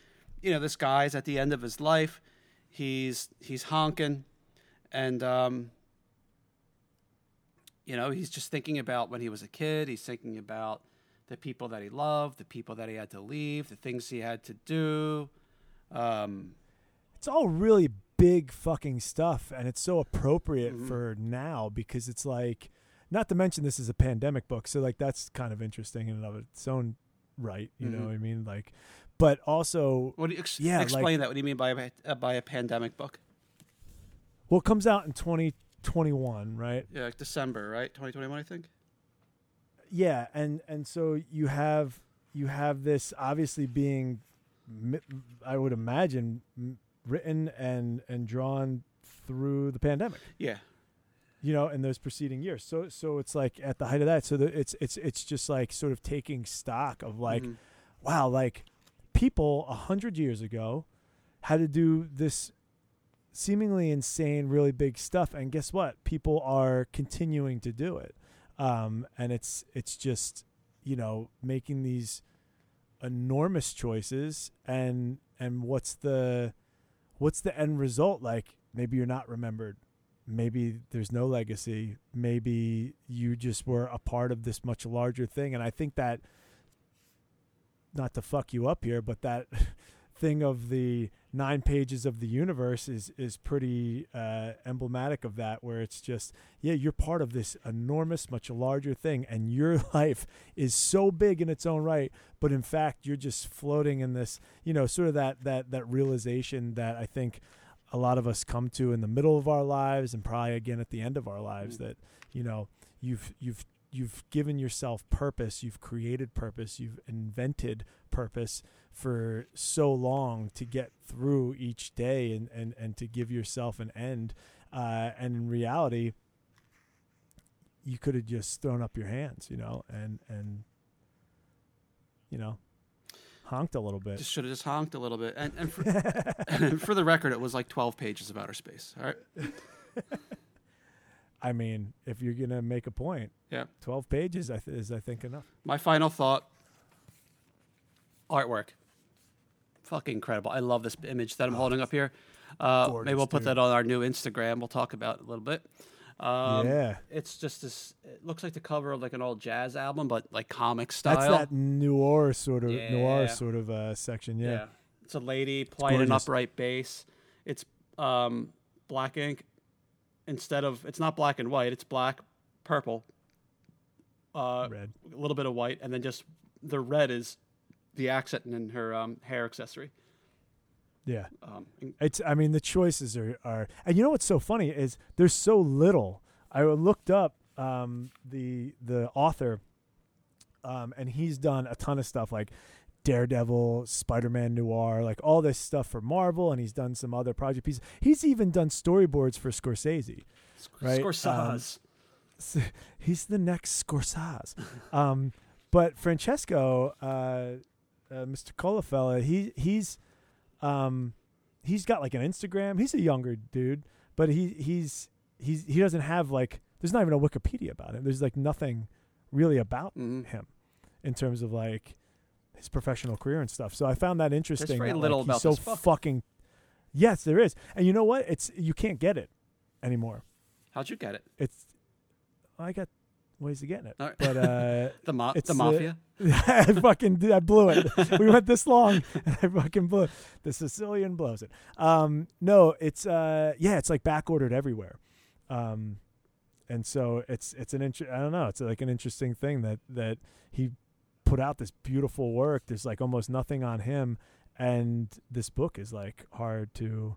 you know, this guy's at the end of his life. He's he's honking, and um, you know, he's just thinking about when he was a kid. He's thinking about the people that he loved, the people that he had to leave, the things he had to do. Um, it's all really big fucking stuff and it's so appropriate Mhm. for now because it's like not to mention this is a pandemic book so like that's kind of interesting in and of its own right you know Mhm. what i mean like but also what do you ex- Yeah, like- explain that? What do you mean by a, by a pandemic book? Well it comes out in 2021 right Yeah, like December, right? Twenty twenty one, I think. yeah and and so you have you have this obviously being i would imagine written and and drawn through the pandemic Yeah. you know in those preceding years so so it's like at the height of that so the, it's it's it's just like sort of taking stock of like Mhm. wow like people a hundred years ago had to do this seemingly insane really big stuff and guess what? People are continuing to do it. Um and it's it's just you know making these enormous choices and and what's the what's the end result? Like maybe you're not remembered. Maybe there's no legacy. Maybe you just were a part of this much larger thing. And i think that not to fuck you up here but that thing of the nine pages of the universe is is pretty uh, emblematic of that where it's just yeah you're part of this enormous much larger thing and your life is so big in its own right but in fact you're just floating in this you know sort of that that that realization that i think a lot of us come to in the middle of our lives and probably again at the end of our lives that you know you've you've you've given yourself purpose you've created purpose you've invented purpose for so long to get through each day and and and to give yourself an end uh, and in reality you could have just thrown up your hands you know and and you know honked a little bit Just should have just honked a little bit. And, and for, for the record, it was like 12 pages of outer space. All right. i mean if you're gonna make a point Yeah. 12 pages I th- is i think enough My final thought artwork. Fucking incredible. I love this image that I'm holding up here. Uh, maybe we'll put dude. that on our new Instagram. We'll talk about it a little bit. Um, yeah It's just this, it looks like the cover of like an old jazz album, but like comic style. that's that noir sort of noir sort of uh section yeah, It's a lady playing an upright bass. It's um, black ink instead of it's not black and white. It's black, purple, uh, red a little bit of white, and then just the red is the accent in her um, hair accessory. yeah Um, It's. I mean, the choices are are. And you know what's so funny is there's so little. I looked up um, the the author, um, and he's done a ton of stuff like Daredevil, Spider Man Noir, like all this stuff for Marvel, and he's done some other project pieces. He's even done storyboards for Scorsese. Right, Scorsese. S- He's the next Scorsese. um, but Francesco, uh, uh, Mr. Colafella, he he's um, he's got like an Instagram. He's a younger dude, but he he's he's he doesn't have like there's not even a Wikipedia about him. There's like nothing really about Mhm. him in terms of like his professional career and stuff. So I found that interesting. There's very that, like, little he's about so fucking. Yes, there is, and you know what? It's you can't get it anymore. How'd you get it? It's I got ways of getting it, right. but uh, The, it's, the uh, mafia. I fucking did, I blew it. we went this long, and I fucking blew. It. The Sicilian blows it. Um, no, it's uh, yeah, it's like back ordered everywhere, um, and so it's it's an inter- I don't know, it's like an interesting thing that that he put out this beautiful work. There's like almost nothing on him, and this book is like hard to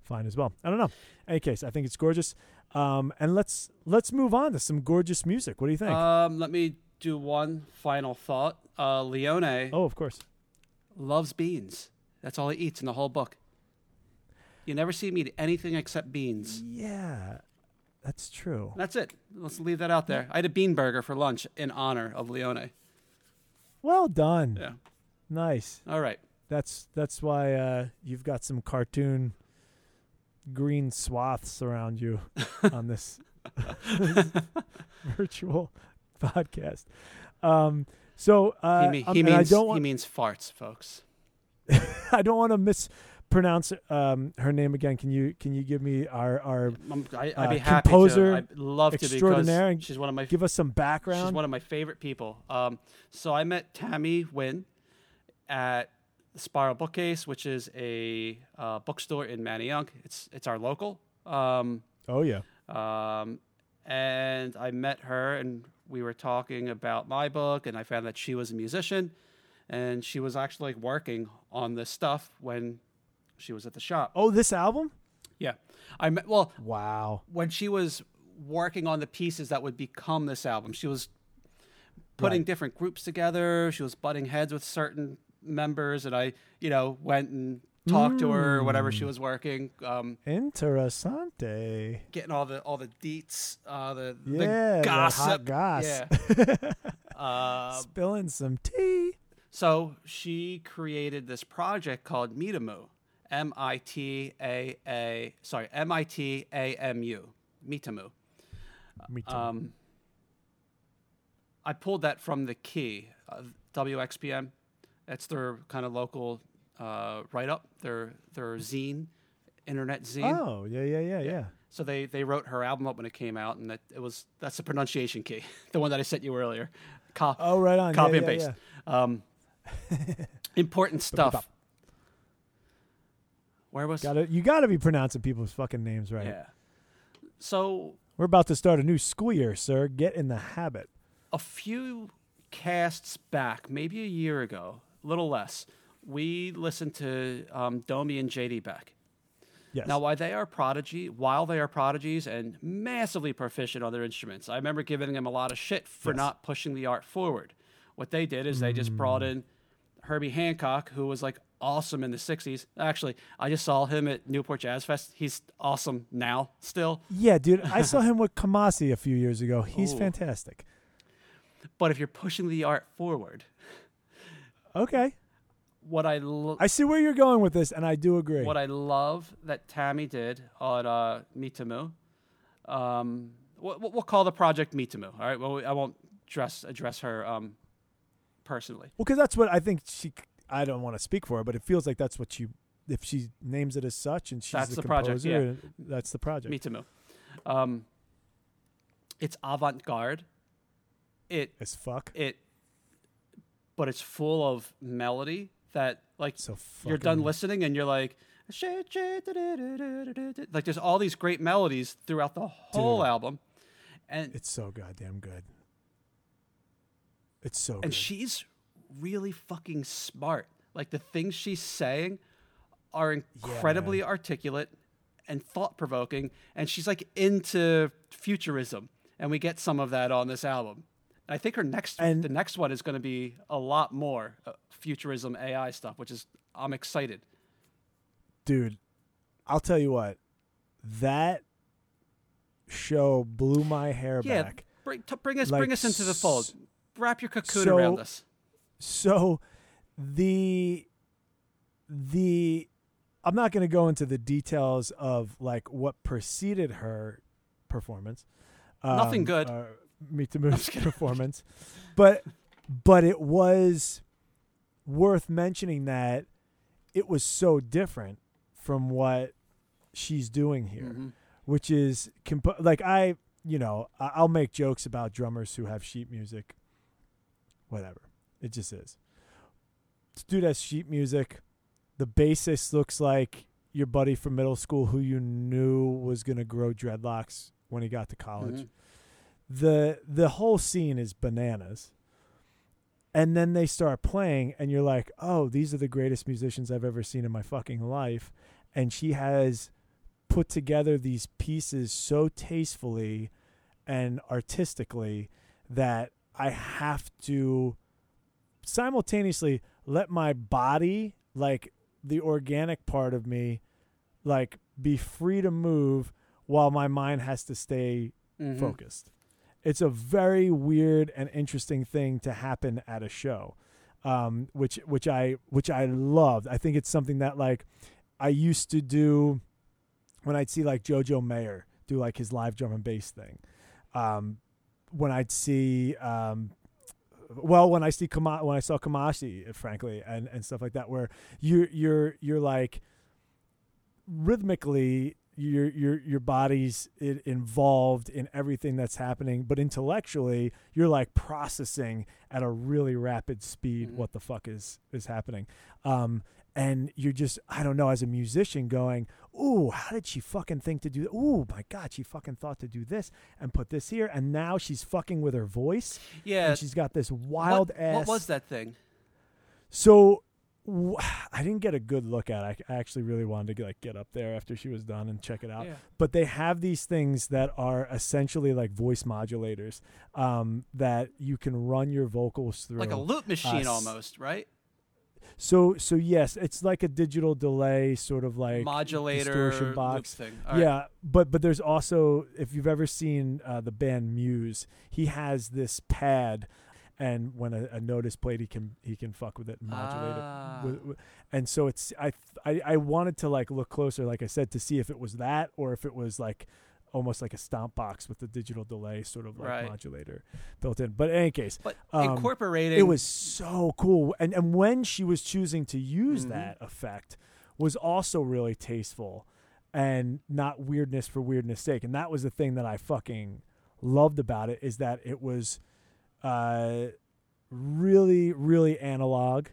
find as well. I don't know. any case, I think it's gorgeous. Um, and let's let's move on to some gorgeous music. What do you think? Um, let me do one final thought. Uh, Leone oh, of course. loves beans. That's all he eats in the whole book. You never see him eat anything except beans. Yeah, that's true. That's it. Let's leave that out there. I had a bean burger for lunch in honor of Leone. Well done. Yeah. Nice. All right. That's that's why uh, you've got some cartoon green swaths around you on this, this virtual podcast. Um, so uh, he, me- um, he I means he want means farts, folks. I don't want to mispronounce um, her name again. Can you can you give me our our I, Uh, I'd be happy composer to. I'd love to extraordinaire she's one of my give us some background? She's one of my favorite people. Um, so I met Tammy Wynn at the Spiral Bookcase, which is a uh, bookstore in Manayunk. It's it's our local. Um, oh yeah. um, and I met her, and we were talking about my book, and I found that she was a musician, and she was actually working on this stuff when she was at the shop. Oh, this album. Yeah, I met. Well, Wow. when she was working on the pieces that would become this album. She was putting Right. different groups together. She was butting heads with certain members, and I, you know, went and talked to her or whatever Mm. she was working, um, Interessante. getting all the all the deets, uh, the Yeah, the the hot gossip. goss. Yeah. uh, Spilling some tea. so she created this project called Mitamu, M I T A A, sorry, M I T A M U, Mitamu. Too. Um, I pulled that from the key, uh, WXPN. That's their kind of local uh, write up. Their their zine, internet zine. Oh, yeah, yeah, yeah, yeah. So they they wrote her album up when it came out, and that it was that's the pronunciation key, the one that I sent you earlier. Co- Oh, right on. copy yeah, and yeah, paste. yeah. Um, important stuff. Where was Gotta, you got to be pronouncing people's fucking names right. yeah? So We're about to start a new school year, sir. Get in the habit. a few casts back, maybe a year ago, a little less, we listened to um, Domi and JD Beck. Yes. Now, while they are prodigy, while they are prodigies and massively proficient on their instruments, I remember giving them a lot of shit for Yes. not pushing the art forward. What they did is they just brought Mm. in Herbie Hancock, who was like awesome in the '60s. Actually, I just saw him at Newport Jazz Fest. He's awesome now, still. yeah, dude. I saw him with Kamasi a few years ago. He's Ooh. fantastic. But if you're pushing the art forward, Okay. what I lo- I see where you're going with this, and I do agree. What I love that Tammy did on uh, Mitamu, um, we'll, we'll call the project Mitamu. All right. Well, I won't address address her um, personally. Well, because that's what I think she. I don't want to speak for her, but it feels like that's what she. If she names it as such, and she's That's the, the project, composer, that's the project. Mitamu. Um, it's avant garde. It As fuck. it, but it's full of melody that like So you're done listening and you're like. Like there's all these great melodies throughout the whole Dude. album, and It's so goddamn good. It's so and good. she's really fucking smart. Like the things she's saying are incredibly articulate and thought provoking, and she's like into futurism, and we get some of that on this album. And I think her next, And- the next one is going to be a lot more uh, futurism AI stuff, which is I'm excited. dude, I'll tell you what. That show blew my hair Yeah, back. bring t- bring us Like bring us into the fold. Wrap your cocoon so- around us. So the the I'm not going to go into the details of like what preceded her performance. Nothing good. Uh, Mitamu's performance, but but it was worth mentioning that it was so different from what she's doing here Mhm. which is compo- like I, you know, I'll make jokes about drummers who have sheet music. Whatever, it just is. This dude has sheet music. The bassist looks like your buddy from middle school who you knew was gonna grow dreadlocks when he got to college. Mhm. The the whole scene is bananas. And then they start playing, and you're like, "Oh, these are the greatest musicians I've ever seen in my fucking life." And she has put together these pieces so tastefully and artistically that I have to simultaneously let my body, like the organic part of me, like be free to move while my mind has to stay Mhm. focused. It's a very weird and interesting thing to happen at a show, um, which which I which I loved. I think it's something that like I used to do when I'd see like JoJo Mayer do like his live drum and bass thing. Um, when I'd see, um, well, when I see Kama- when I saw Kamasi, frankly, and and stuff like that, where you're you're you're like rhythmically your your your body's involved in everything that's happening but intellectually you're like processing at a really rapid speed Mhm. what the fuck is is happening um and you're just i don't know as a musician going ooh how did she fucking think to do That? ooh my god she fucking thought to do this and put this here and now she's fucking with her voice Yeah. and she's got this wild what, ass What was that thing? so w- I didn't get a good look at it. I actually really wanted to like get up there after she was done and check it out. Yeah. But they have these things that are essentially like voice modulators um, that you can run your vocals through. Like a loop machine s- almost, right? So so yes, it's like a digital delay sort of like Modulator distortion box. thing. All right. yeah, but but there's also if you've ever seen uh, the band Muse, he has this pad, and when a, a note is played, he can he can fuck with it and modulate Ah. it. With, with- and so it's I, I I wanted to like look closer, like I said, to see if it was that or if it was like almost like a stomp box with the digital delay sort of like Right. modulator built in. But in any case, But Um, incorporating it was so cool. And and when she was choosing to use Mhm. that effect was also really tasteful and not weirdness for weirdness sake. And that was the thing that I fucking loved about it is that it was uh really really analog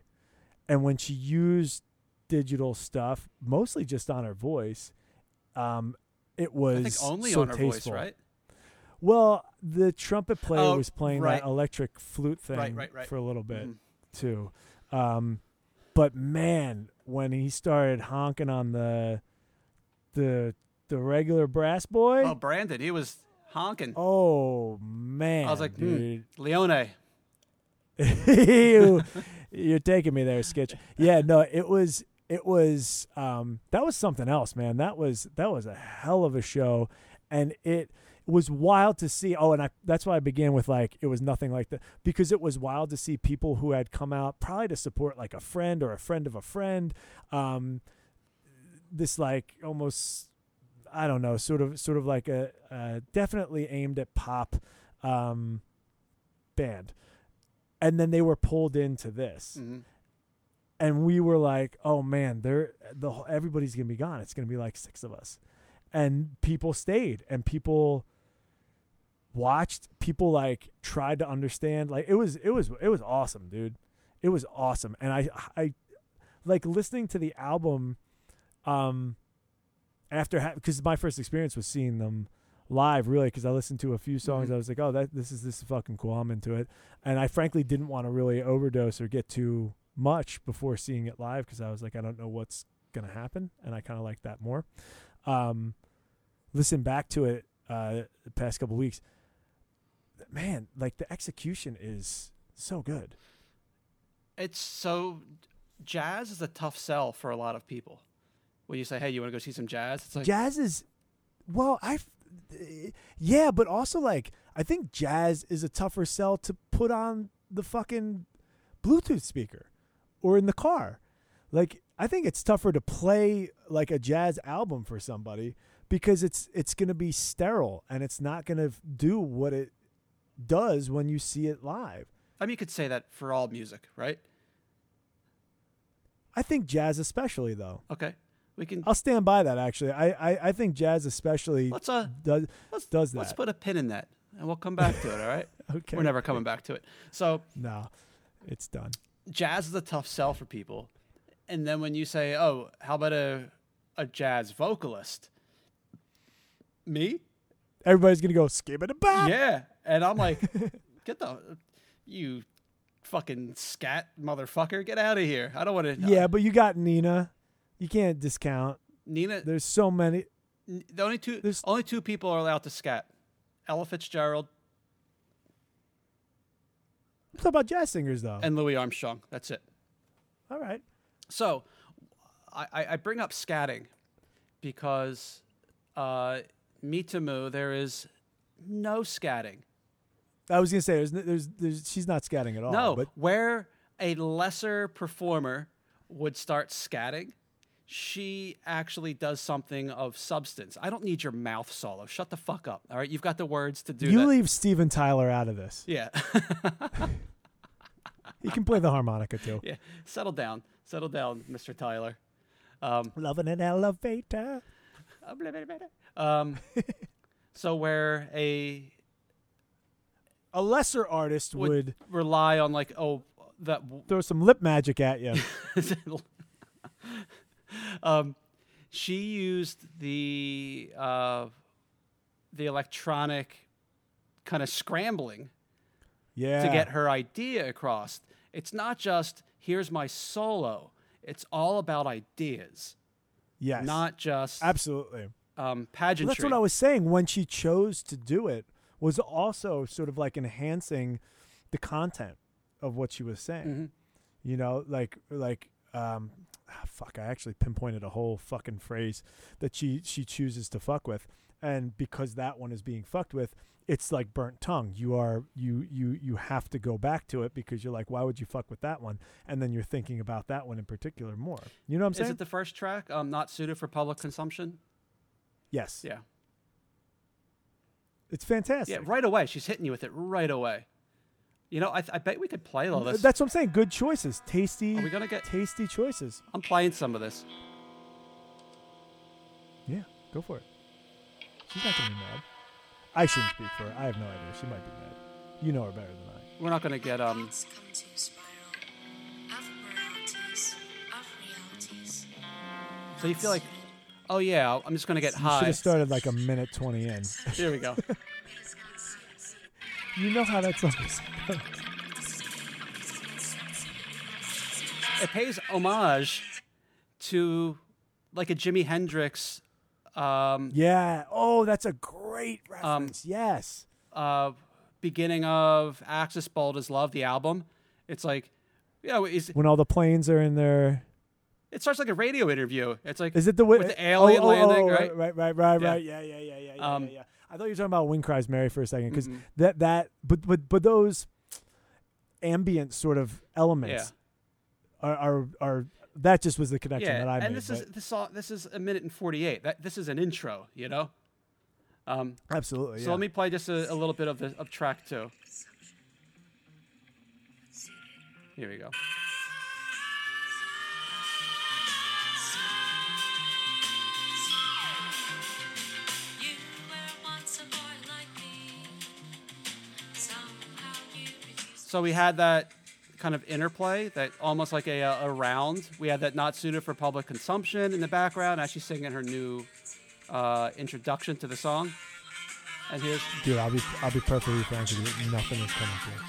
and when she used digital stuff mostly just on her voice um it was only so on tasteful. voice, right? well the trumpet player Oh, was playing right. that electric flute thing Right, right, for a little bit Mhm. too. Um, but man, when he started honking on the the the regular brass boy, Oh, Brandon, he was honking. oh man, I was like, hmm. dude, Leone. you, you're taking me there, Sketch. Yeah, no, it was it was um that was something else, man. That was that was a hell of a show, and it was wild to see. Oh, and I that's why I began with like it was nothing like that because it was wild to see people who had come out probably to support like a friend or a friend of a friend. Um, this like almost I don't know, sort of sort of like a uh, definitely aimed at pop um, band, and then they were pulled into this, Mhm. And we were like, oh man, they're the everybody's gonna be gone. It's gonna be like six of us, and people stayed, and people watched. People like tried to understand. Like it was it was it was awesome, dude. It was awesome, and I I like listening to the album. Um, after because my first experience was seeing them live really because i listened to a few songs Mhm. i was like oh that this is this is fucking cool i'm into it and i frankly didn't want to really overdose or get too much before seeing it live because i was like i don't know what's gonna happen and i kind of like that more um listen back to it uh the past couple weeks man like the execution is so good It's so jazz is a tough sell for a lot of people. When you say, "Hey, you want to go see some jazz?" It's like, jazz is well i yeah but also like i think jazz is a tougher sell to put on the fucking bluetooth speaker or in the car like i think it's tougher to play like a jazz album for somebody because it's it's going to be sterile and it's not going to do what it does when you see it live I mean, you could say that for all music, right? i think jazz especially though Okay, we can. i'll stand by that actually i i, I think jazz especially Let's uh, does let's does that let's put a pin in that, and we'll come back to it. All right, okay we're never coming back to it. So no it's done jazz is a tough sell for people, and then when you say, "Oh, how about a a jazz vocalist?" Me? everybody's gonna go skip it about. Yeah, and I'm like, "Get the you fucking scat motherfucker, get out of here! I don't want to." Yeah, but you got Nina. You can't discount. Nina. There's so many. The only two There's- only two people are allowed to scat: Ella Fitzgerald I'm talking about jazz singers though. and Louis Armstrong. That's it. All right. So, I, I I bring up scatting because uh, Mitamu, there is no scatting. I was gonna say there's, n- there's there's she's not scatting at all. no, but where a lesser performer would start scatting, she actually does something of substance. I don't need your mouth solo. Shut the fuck up. All right, you've got the words to do you that. leave Steven Tyler out of this. yeah, He can play the harmonica too. yeah. Settle down, settle down, Mr. Tyler. Um, Love in an elevator. um, so where a A lesser artist Would- would, rely on like oh that throw some lip magic at you. um, she used the uh, the electronic kind of scrambling yeah. to get her idea across. It's not just here's my solo. It's all about ideas, yes. not just absolutely. um, Well, pageantry. that's what I was saying. When she chose to do it, was also sort of like enhancing the content of what she was saying. Mhm. You know, like like um, ah, fuck. I actually pinpointed a whole fucking phrase that she she chooses to fuck with, and because that one is being fucked with, it's like burnt tongue. You are you you you have to go back to it because you're like, why would you fuck with that one? And then you're thinking about that one in particular more. You know what I'm saying? Is it the first track? Um, not suited for public consumption. yes. Yeah. It's fantastic. Yeah, right away. She's hitting you with it right away. You know, I, I bet we could play all this. That's what I'm saying. Good choices. Tasty. Are we gonna get? tasty choices? I'm playing some of this. Yeah, go for it. She's not gonna be mad. I shouldn't speak for her. I have no idea. She might be mad. You know her better than I. We're not gonna get um. Come to spiral of moralities, of realities. So you feel like, oh yeah, I'm just gonna get You should high. have started like a minute twenty in. Here we go. you know how that's. it pays homage to like a Jimi Hendrix um, yeah. Oh, that's a great Um, reference. yes. uh, beginning of Axis Bold as Love, the album. It's like, you know, it's, When all the planes are in there. it starts like a radio interview. It's like, Is it the With the alien oh, oh, landing, oh, right? Right, right, right, Yeah. right. Yeah, yeah, yeah, yeah, yeah, Um, yeah, yeah. I thought you were talking about "Wind Cries Mary" for a second because Mhm. that that but but but those ambient sort of elements are, are are that just was the connection yeah, that I and made. this is this song. This is a minute and forty eight. That this is an intro, you know. Um, absolutely. so yeah. let me play just a, a little bit of the of track two. Here we go. So we had that kind of interplay, that almost like a, a round. We had that not suited for public consumption in the background, as she's singing her new uh, introduction to the song. And here's Dude, I'll be I'll be perfectly frank with you. Nothing is coming through.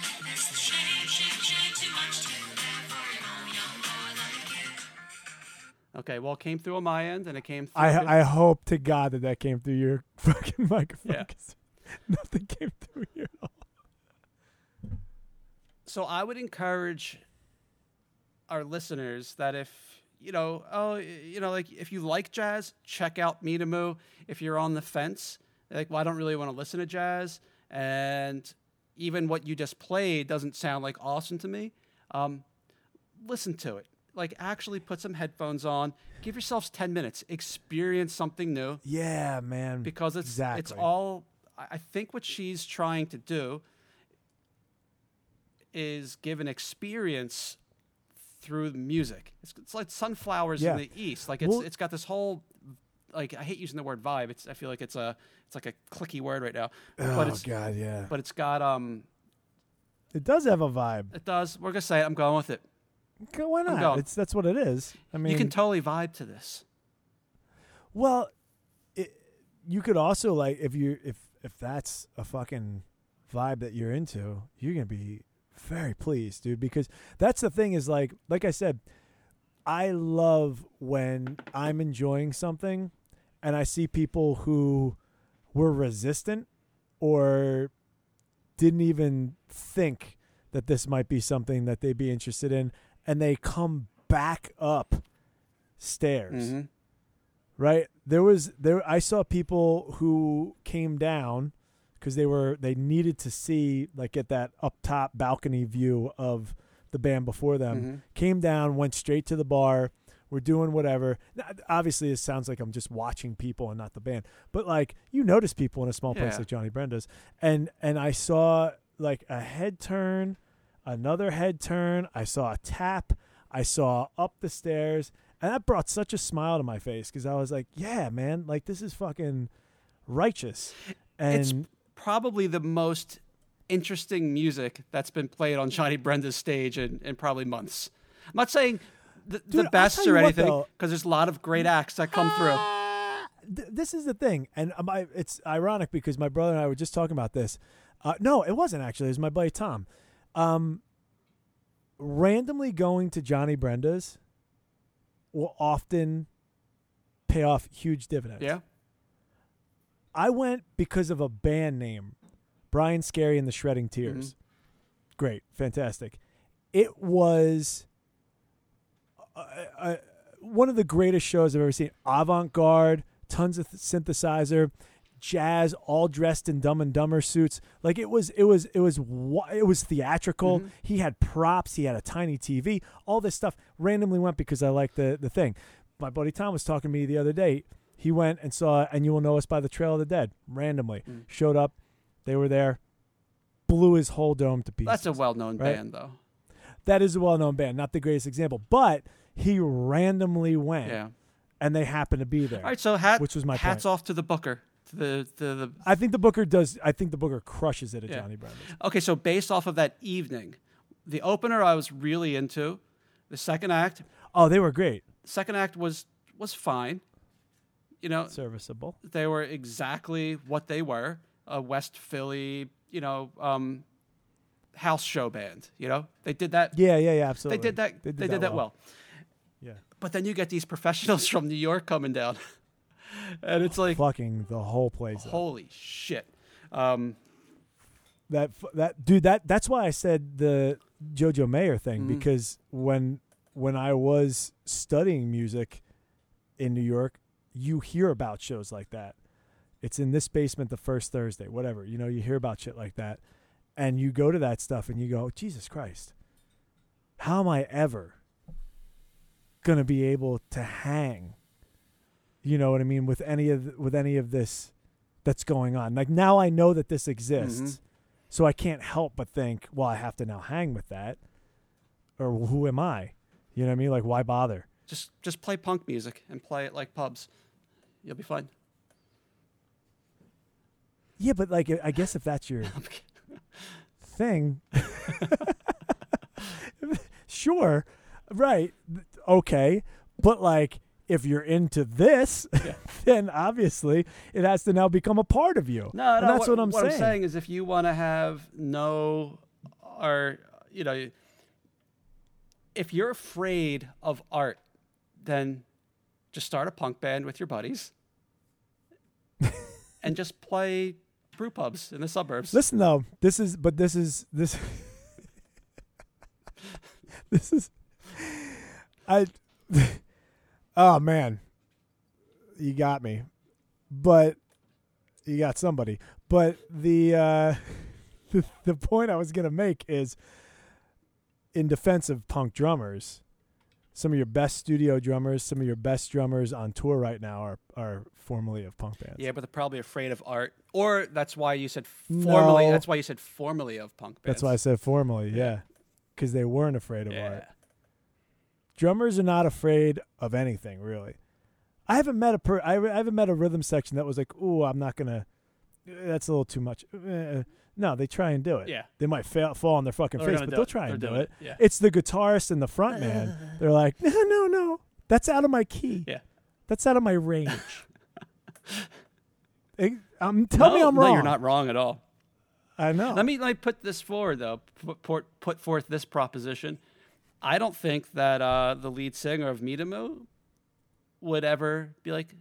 okay. Well, it came through on my end, and it came through. I I hope to God that that came through your fucking microphone. Yeah. Nothing came through here. at all. So I would encourage our listeners that if you know, oh, you know, like if you like jazz, check out Mitamu. If you're on the fence, like, well, I don't really want to listen to jazz, and even what you just played doesn't sound like awesome to me. Um, listen to it. Like, actually put some headphones on. Give yourselves ten minutes. Experience something new Yeah, man. because it's exactly. it's all I think what she's trying to do is give an experience through music. It's, it's like sunflowers Yeah. in the east. Like it's Well- it's got this whole like I hate using the word vibe. It's I feel like it's a it's like a clicky word right now. oh but it's God, yeah. but it's got um it does have a vibe. it does. We're gonna say it. I'm going with it. Okay, Why not? It's that's what it is. I mean, you can totally vibe to this. Well, it, you could also like if you if if that's a fucking vibe that you're into, you're gonna be very pleased, dude. Because that's the thing is like like I said, I love when I'm enjoying something, and I see people who were resistant or didn't even think that this might be something that they'd be interested in, and they come back up stairs Mhm. right there was there i saw people who came down because they were they needed to see like get that up top balcony view of the band before them Mhm. came down went straight to the bar we're doing whatever Now, obviously it sounds like i'm just watching people and not the band but like you notice people in a small place Yeah. like johnny brenda's and and i saw like a head turn another head turn i saw a tap i saw up the stairs and that brought such a smile to my face because i was like yeah man like this is fucking righteous and probably the most interesting music that's been played on Johnny Brenda's stage in, in probably months. I'm not saying the, Dude, the best or anything, because there's a lot of great acts that come through. Ah, th- this is the thing, and um, I, it's ironic because my brother and I were just talking about this. Uh, no, it wasn't actually. It was my buddy Tom. Um, randomly going to Johnny Brenda's will often pay off huge dividends. Yeah. I went because of a band name, Brian Scary and the Shredding Tears. Great, fantastic. It was uh, uh, one of the greatest shows I've ever seen. Avant garde, tons of th- synthesizer, jazz, all dressed in Dumb and Dumber suits. Like it was, it was, it was, wa- it was theatrical. Mhm. He had props. He had a tiny TV. All this stuff randomly went because I liked the the thing. My buddy Tom was talking to me the other day. He went and saw, and you will know us by the Trail of the Dead. Randomly Mm. showed up. They were there, blew his whole dome to pieces. That's a well-known right? band, though. that is a well-known band, not the greatest example, but he randomly went, Yeah. and they happened to be there. All right. So hat, Which was my hats point. off to the Booker. To the the. I think the Booker does. I think the Booker crushes it at Yeah. Johnny Brenda's. Okay, so based off of that evening, the opener I was really into. The second act, Oh, they were great, second act was was fine. You know, serviceable. they were exactly what they were a West Philly, you know, um, house show band. You know, they did that. Yeah, yeah, yeah, absolutely. they did that. They did, that, well. Yeah, But then you get these professionals from New York coming down, and it's like, fucking the whole place. up. holy shit. Um, that that dude that that's why I said the Jojo Mayer thing Mhm. because when when I was studying music in New York, you hear about shows like that. It's in this basement the first Thursday, whatever. You know, you hear about shit like that, and you go to that stuff and you go, Jesus Christ, how am I ever gonna be able to hang? You know what I mean with any of with any of this that's going on. Like now I know that this exists. Mm-hmm. So I can't help but think, well, I have to now hang with that. Or who am I? You know what I mean? Like why bother? just just play punk music and play it like pubs. You'll be fine. Yeah, but like I guess if that's your thing, sure, right, okay, but like if you're into this, Yeah. then obviously it has to now become a part of you. No, no. that's what, I'm what saying. I'm saying is, if you want to have no, or you know, if you're afraid of art, then just start a punk band with your buddies, and just play brew pubs in the suburbs. Listen though, this is but this is this this is I Oh man. You got me. But you got somebody. But the uh the, the point I was going to make is in defense of punk drummers, some of your best studio drummers, some of your best drummers on tour right now are are formerly of punk bands. yeah, but they're probably afraid of art, or that's why you said formally. No. That's why you said formally of punk bands. That's why I said formally, Yeah. yeah. Because they weren't afraid of Yeah. art. Drummers are not afraid of anything, really. I haven't met a per- I, I haven't met a rhythm section that was like, "Ooh, I'm not gonna. That's a little too much." Eh, eh. No, they try and do it. Yeah. They might fail, fall on their fucking They're face, gonna but do they'll it. try They're and do doing it. Yeah. It's the guitarist and the front man. They're like, "No, no, no, that's out of my key. Yeah. that's out of my range." Eh, um, tell me No, I'm wrong. no, wrong. you're not wrong at all. I know. Let me let me put this forward though. Put, put, put forth this proposition. I don't think that uh, the lead singer of Mitamu would ever be like,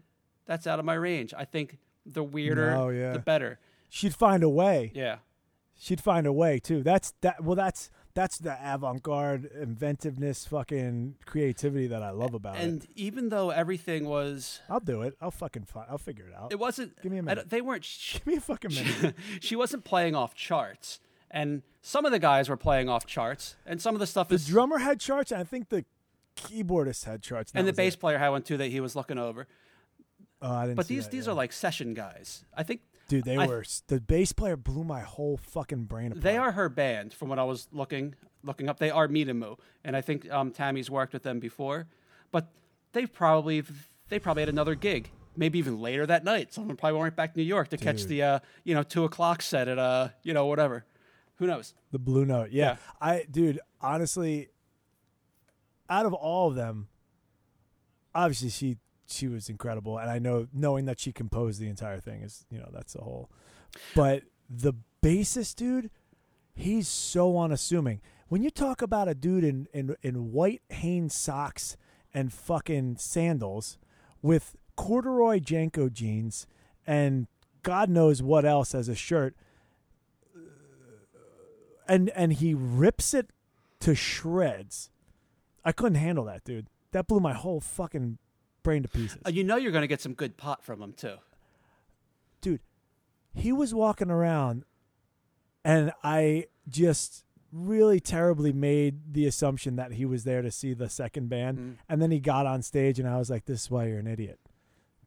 "That's out of my range." I think the weirder, No, yeah. the better. She'd find a way. Yeah, she'd find a way too. That's that. Well, that's that's the avant-garde inventiveness, fucking creativity that I love about and it. And even though everything was, I'll do it. I'll fucking. Fi- I'll figure it out. it wasn't. Give me a minute. they weren't. Sh- Give me a fucking minute. she wasn't playing off charts, and some of the guys were playing off charts, and some of the stuff the is. drummer had charts. And I think the keyboardist had charts. and the bass it. player had one too that he was looking over. Oh, I didn't. But see these that, these yeah. are like session guys. I think dude. They I- were. The bass player blew my whole fucking brain apart. They are her band, from what I was looking looking up. They are Mitamu, and I think um, Tammy's worked with them before. But they probably they probably had another gig, maybe even later that night. Someone probably went back to New York to catch the uh, you know two o'clock set at uh you know whatever. Who knows? The Blue Note. Yeah. Yeah. I dude, honestly, out of all of them, obviously she she was incredible and I know knowing that she composed the entire thing is, you know, that's the whole. But the bassist dude, he's so unassuming. When you talk about a dude in in, in white Hanes socks and fucking sandals with corduroy JNCO jeans and God knows what else as a shirt and and he rips it to shreds. I couldn't handle that, dude. That blew my whole fucking brain to pieces. Uh, you know you're going to get some good pot from them too. dude, he was walking around and I just really terribly made the assumption that he was there to see the second band Mm. and then he got on stage and I was like this is why you're an idiot.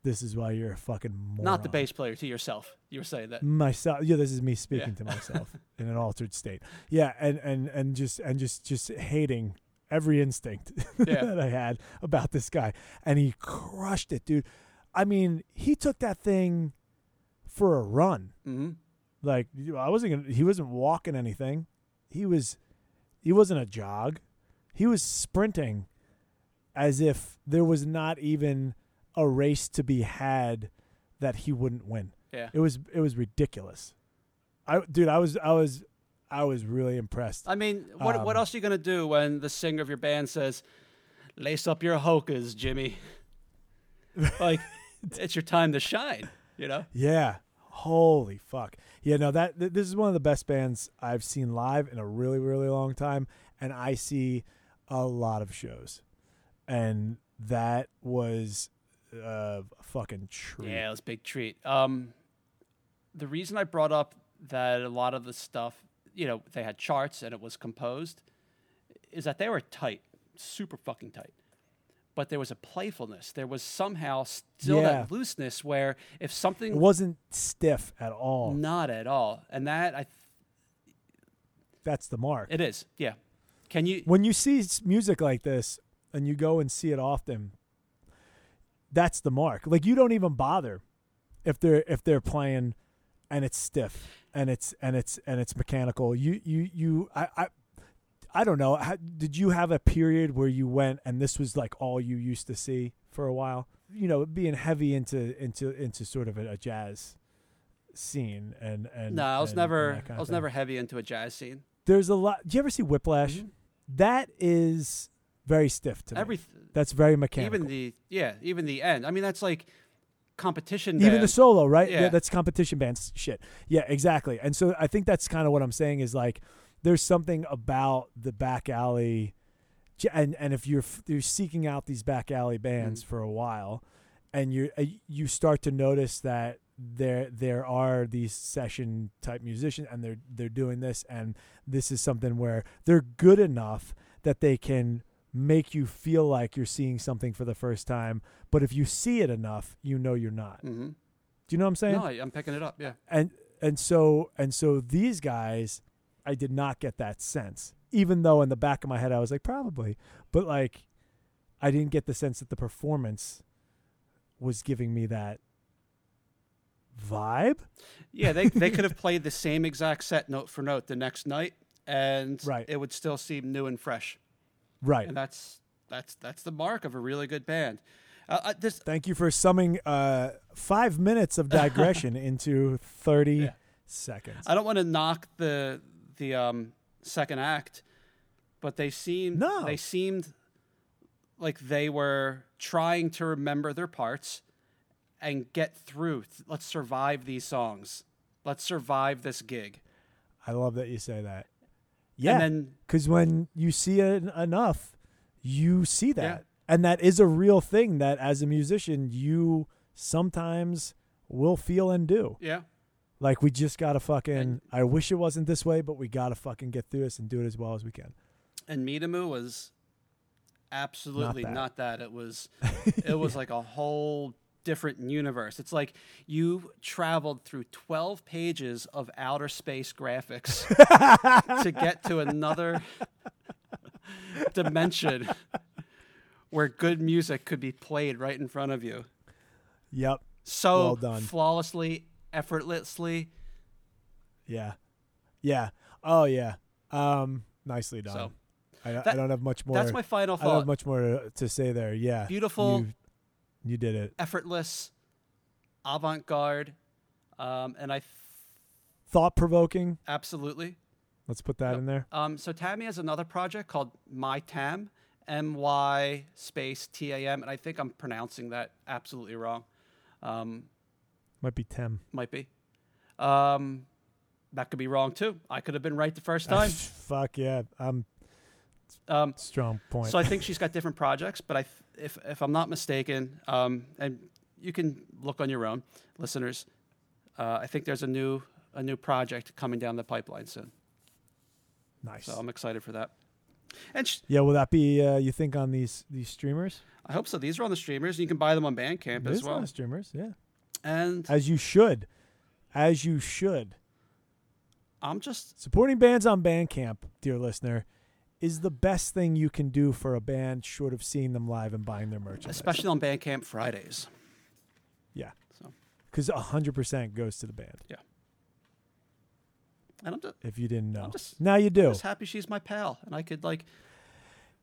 this is why you're a fucking moron. Not the bass player to yourself. You were saying that. myself yeah this is me speaking Yeah. to myself in an altered state yeah and and and just and just just hating every instinct Yeah. that i had about this guy and he crushed it dude i mean he took that thing for a run hmm like i wasn't gonna he wasn't walking anything he was he wasn't a jog he was sprinting as if there was not even a race to be had that he wouldn't win Yeah. it was it was ridiculous. I dude, I was I was I was really impressed. I mean, what what Um, else are you gonna do when the singer of your band says, "Lace up your hokas, Jimmy"? like, it's your time to shine. You know? Yeah. Holy fuck. Yeah, no that th- this is one of the best bands I've seen live in a really really long time and I see a lot of shows. And that was a fucking treat. Yeah, it was a big treat. Um, the reason I brought up that a lot of the stuff, you know, they had charts and it was composed, is that they were tight, super fucking tight. But there was a playfulness. There was somehow still Yeah. that looseness where if something It wasn't stiff at all. not at all, and that I, That's the mark. it is, yeah. Can you? when you see music like this and you go and see it often that's the mark like you don't even bother if they're if they're playing and it's stiff and it's and it's and it's mechanical you you you i i I don't know. How, did you have a period where you went and this was like all you used to see for a while? You know, being heavy into into into sort of a, a jazz scene and and No, I was and- and never. kind I was thing. never heavy into a jazz scene. There's a lot. Do you ever see Whiplash? Mhm. That is very stiff to me. Every That's very mechanical. even the yeah, even the end. I mean, that's like competition. band. even the solo, right? Yeah. that's competition bands shit. Yeah, exactly. And so I think that's kind of what I'm saying is like there's something about the back alley, and and if you're you're seeking out these back alley bands Mhm. for a while, and you uh, you start to notice that there there are these session type musicians and they're they're doing this and this is something where they're good enough that they can make you feel like you're seeing something for the first time but if you see it enough you know you're not hmm do you know what i'm saying No, I, I'm picking it up. Yeah. and and so and so these guys i did not get that sense even though in the back of my head i was like probably but like i didn't get the sense that the performance was giving me that vibe Yeah, they they could have played the same exact set note for note the next night, and Right. it would still seem new and fresh. Right And that's that's that's the mark of a really good band. Uh, uh, this thank you for summing uh five minutes of digression into 30 Yeah. seconds I don't want to knock the the um, second act, but they seemed No. they seemed like they were trying to remember their parts and get through. Let's survive these songs. Let's survive this gig. i love that you say that yeah And then because when you see it enough, you see that, Yeah. and that is a real thing that as a musician you sometimes will feel and do. yeah, Like we just gotta fucking. And- I wish it wasn't this way, but we gotta fucking get through this and do it as well as we can. and Mitamu was absolutely that. not that. It was it was like a whole different universe. It's like you traveled through 12 pages of outer space graphics to get to another dimension where good music could be played right in front of you. Yep. So Well done. flawlessly, effortlessly. Yeah. Yeah. Oh yeah. Um. Nicely done. So I, I don't have much more. that's my final thought. I don't have much more to, to say there. Yeah. Beautiful. You, you did it. Effortless, avant-garde, um, and I Thought provoking. absolutely Let's put that Yep. in there. Um, so Tammy has another project called My Tam, M Y space T A M, and I think I'm pronouncing that absolutely wrong. Um, Might be Tem. might be. Um, that could be wrong too. I could have been right the first time. Fuck yeah. I'm Um, strong point. so I think she's got different projects, but I, th- if if I'm not mistaken, um, and you can look on your own, listeners. Uh, I think there's a new a new project coming down the pipeline soon, nice. so I'm excited for that. And sh- Yeah, will that be uh, you think on these these streamers? I hope so. These are on the streamers. You can buy them on Bandcamp It as well. the streamers, yeah. And As you should, as you should. I'm just Supporting bands on Bandcamp, dear listener, is the best thing you can do for a band, short of seeing them live and buying their merchandise. especially on Bandcamp Fridays. Yeah. So because hundred percent goes to the band. Yeah. And I'm just, If you didn't know, just- now you do. I'm just happy she's my pal, and I could like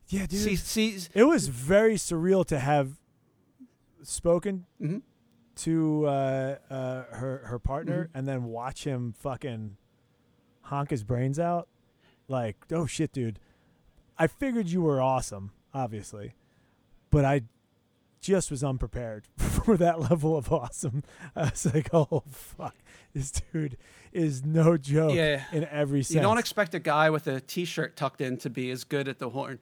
Yeah, dude. see see. it was very surreal to have spoken mhm. to uh, uh, her her partner Mm-hmm. and then watch him fucking honk his brains out. Like, oh shit, dude. I figured you were awesome, obviously, but I just was unprepared for that level of awesome. I was like, oh fuck, this dude is no joke Yeah. in every sense. You don't expect a guy with a T-shirt tucked in to be as good at the horn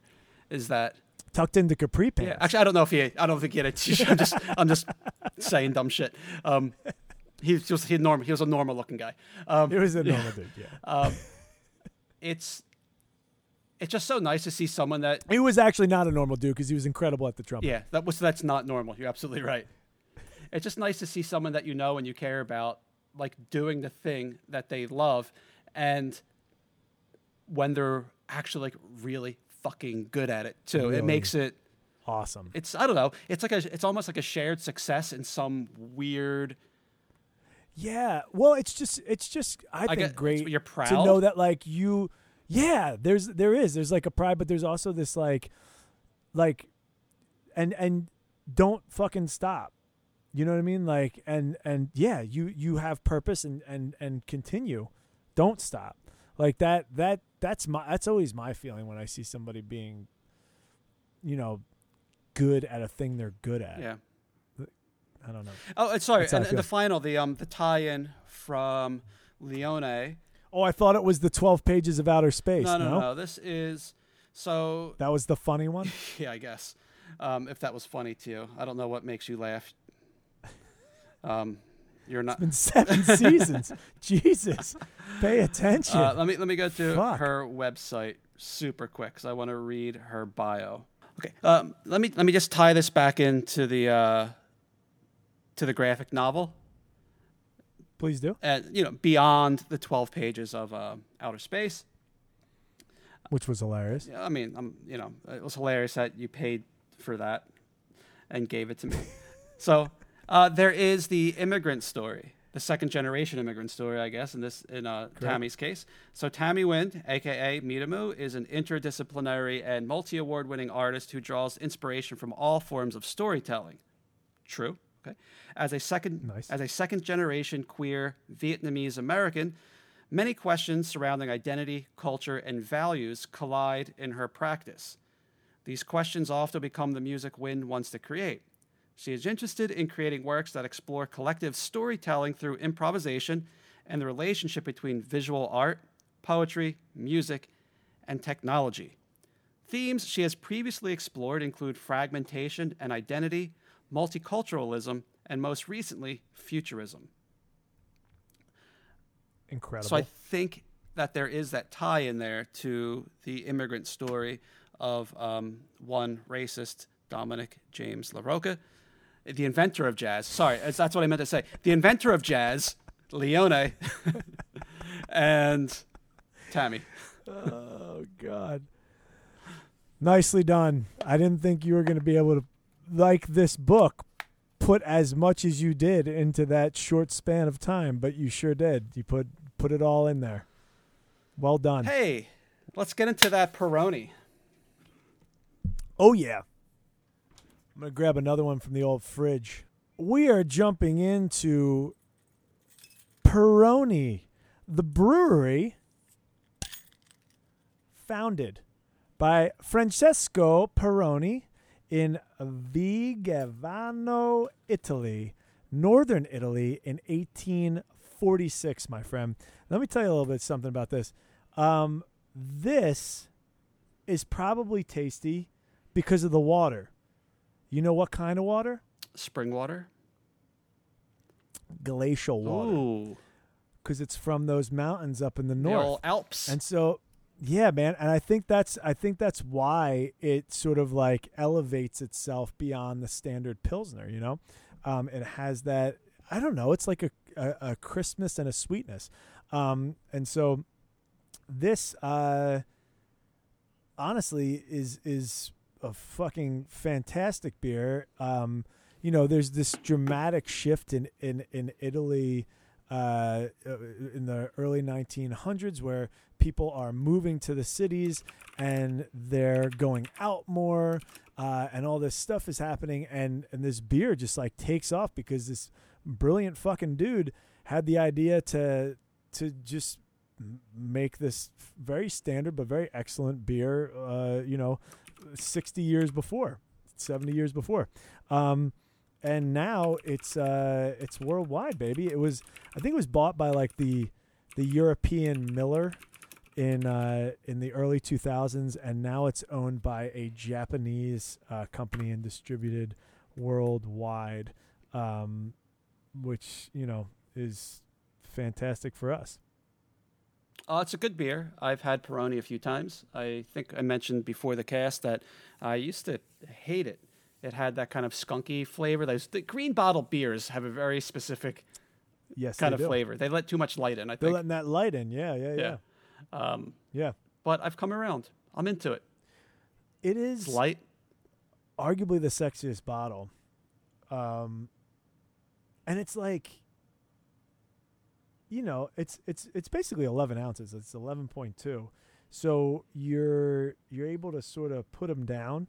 as that. tucked into capri pants. Yeah, actually, I don't know if he. I don't think he had a T-shirt. I'm just, I'm just saying dumb shit. Um, he was just he normal. He was a normal looking guy. Um, it was a normal dude. Yeah, um, it's, it's just so nice to see someone that. he was actually not a normal dude because he was incredible at the trumpet. Yeah, that was that's not normal. You're absolutely right. It's just nice to see someone that you know and you care about, like doing the thing that they love, and when they're actually like really fucking good at it too, Really. it makes it. awesome. It's I don't know. It's like a. It's almost like a shared success in some weird. Yeah. Well, it's just it's just I, I think get- great you're proud to know that like you yeah, there's there is there's like a pride but there's also this like like and and don't fucking stop. You know what I mean? Like and and yeah, you you have purpose and and and continue. Don't stop. Like that that that's my that's always my feeling when I see somebody being you know good at a thing they're good at. Yeah. I don't know. Oh, sorry. That's how I And, and the final, the um, the tie-in from Leone. Oh, I thought it was the 12 pages of outer space. No, no, no, This is so. That was the funny one. Yeah, I guess. Um, if that was funny to you, I don't know what makes you laugh. Um, you're not. It's Been seven seasons. Jesus, pay attention. Uh, let me let me go to Fuck. her website super quick because I want to read her bio. Okay. Um, let me let me just tie this back into the uh, to the graphic novel. Please do. And you know, beyond the twelve pages of uh, outer space. Which was hilarious. I mean, I'm, you know, it was hilarious that you paid for that and gave it to me. so uh, there is the immigrant story, the second generation immigrant story, I guess, in this in uh, Tammy's case. So Tammy Wind, aka Mitamu, is an interdisciplinary and multi-award winning artist who draws inspiration from all forms of storytelling. True. Okay. As a second Nice. as a second generation queer Vietnamese American, many questions surrounding identity, culture, and values collide in her practice. These questions often become the music Wind wants to create. She is interested in creating works that explore collective storytelling through improvisation and the relationship between visual art, poetry, music, and technology. Themes she has previously explored include fragmentation and identity, multiculturalism, and most recently, futurism. Incredible. So I think that there is that tie in there to the immigrant story of um, one racist, Dominic James LaRocca, the inventor of jazz. Sorry, that's that's what I meant to say. The inventor of jazz, Leone, and Tammy. oh God. Nicely done. I didn't think you were going to be able to, like this book, put as much as you did into that short span of time, but you sure did. You put put it all in there. Well done. Hey, let's get into that Peroni. Oh yeah. I'm gonna grab another one from the old fridge. We are jumping into Peroni, the brewery founded by Francesco Peroni in Vigevano, Italy, northern Italy in 1846, my friend. Let me tell you a little bit something about this. Um, this is probably tasty because of the water. You know what kind of water? Spring water. Glacial water. Ooh, Because it's from those mountains up in the the north. old Alps. And so, Yeah, man, and I think that's I think that's why it sort of like elevates itself beyond the standard pilsner. You know, um, it has that I don't know. It's like a a, a crispness and a sweetness, um, and so this uh, honestly is is a fucking fantastic beer. Um, you know, there's this dramatic shift in in in Italy uh, uh, in the early 1900s where people are moving to the cities and they're going out more uh, and all this stuff is happening. And and this beer just like takes off because this brilliant fucking dude had the idea to to just make this very standard but very excellent beer uh, you know 60 years before 70 years before. Um, and now it's uh it's worldwide baby it was i think it was bought by like the the european miller in uh in the early 2000s and now it's owned by a japanese uh, company and distributed worldwide um which you know is fantastic for us Uh, it's a good beer. I've had Peroni a few times. I think I mentioned before the cast that I used to hate it. It had that kind of skunky flavor. Those the green bottle beers have a very specific yes kind of do. flavor. They let too much light in. I think they're letting that light in yeah yeah yeah Yeah. Um, yeah but I've come around. I'm into it. it is It's light. arguably the sexiest bottle. Um, and it's like, you know, it's it's it's basically eleven ounces. It's eleven point two, so you're you're able to sort of put them down,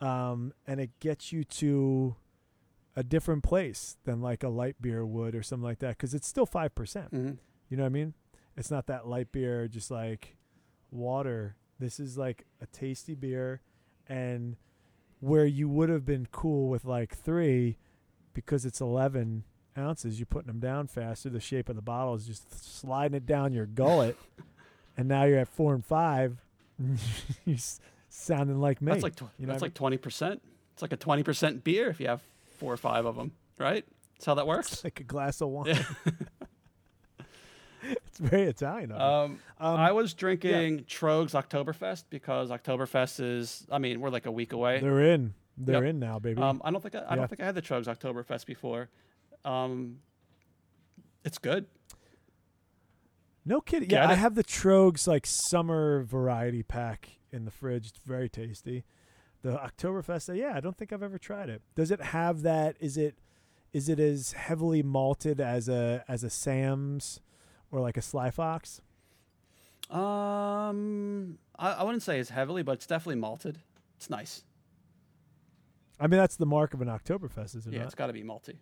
um, and it gets you to a different place than like a light beer would or something like that because it's still five percent. hmm You know what I mean? It's not that light beer, just like water. This is like a tasty beer, and where you would have been cool with like three, because it's eleven ounces, you're putting them down faster. The shape of the bottle is just sliding it down your gullet, and now you're at four and five. you're s- sounding like me. That's like tw- you know that's I like twenty percent. It's like a twenty percent beer if you have four or five of them, right? That's how that works. like a glass of wine. Yeah. it's very Italian. Um, Um, I was drinking Tröegs Oktoberfest because Oktoberfest is. I mean, we're like a week away. they're in. They're Yep. in now, baby. Um, I don't think I, I Yeah. don't think I had the Tröegs Oktoberfest before. Um, it's good. No kidding. Get Yeah, I have the Tröegs like summer variety pack in the fridge. It's very tasty. The Oktoberfest, uh, yeah, I don't think I've ever tried it. Does it have that? Is it is it as heavily malted as a as a Sam's or like a Sly Fox? Um, I, I wouldn't say as heavily, but it's definitely malted. It's nice. I mean, that's the mark of an Oktoberfest, is it yeah, not? it's got to be malty.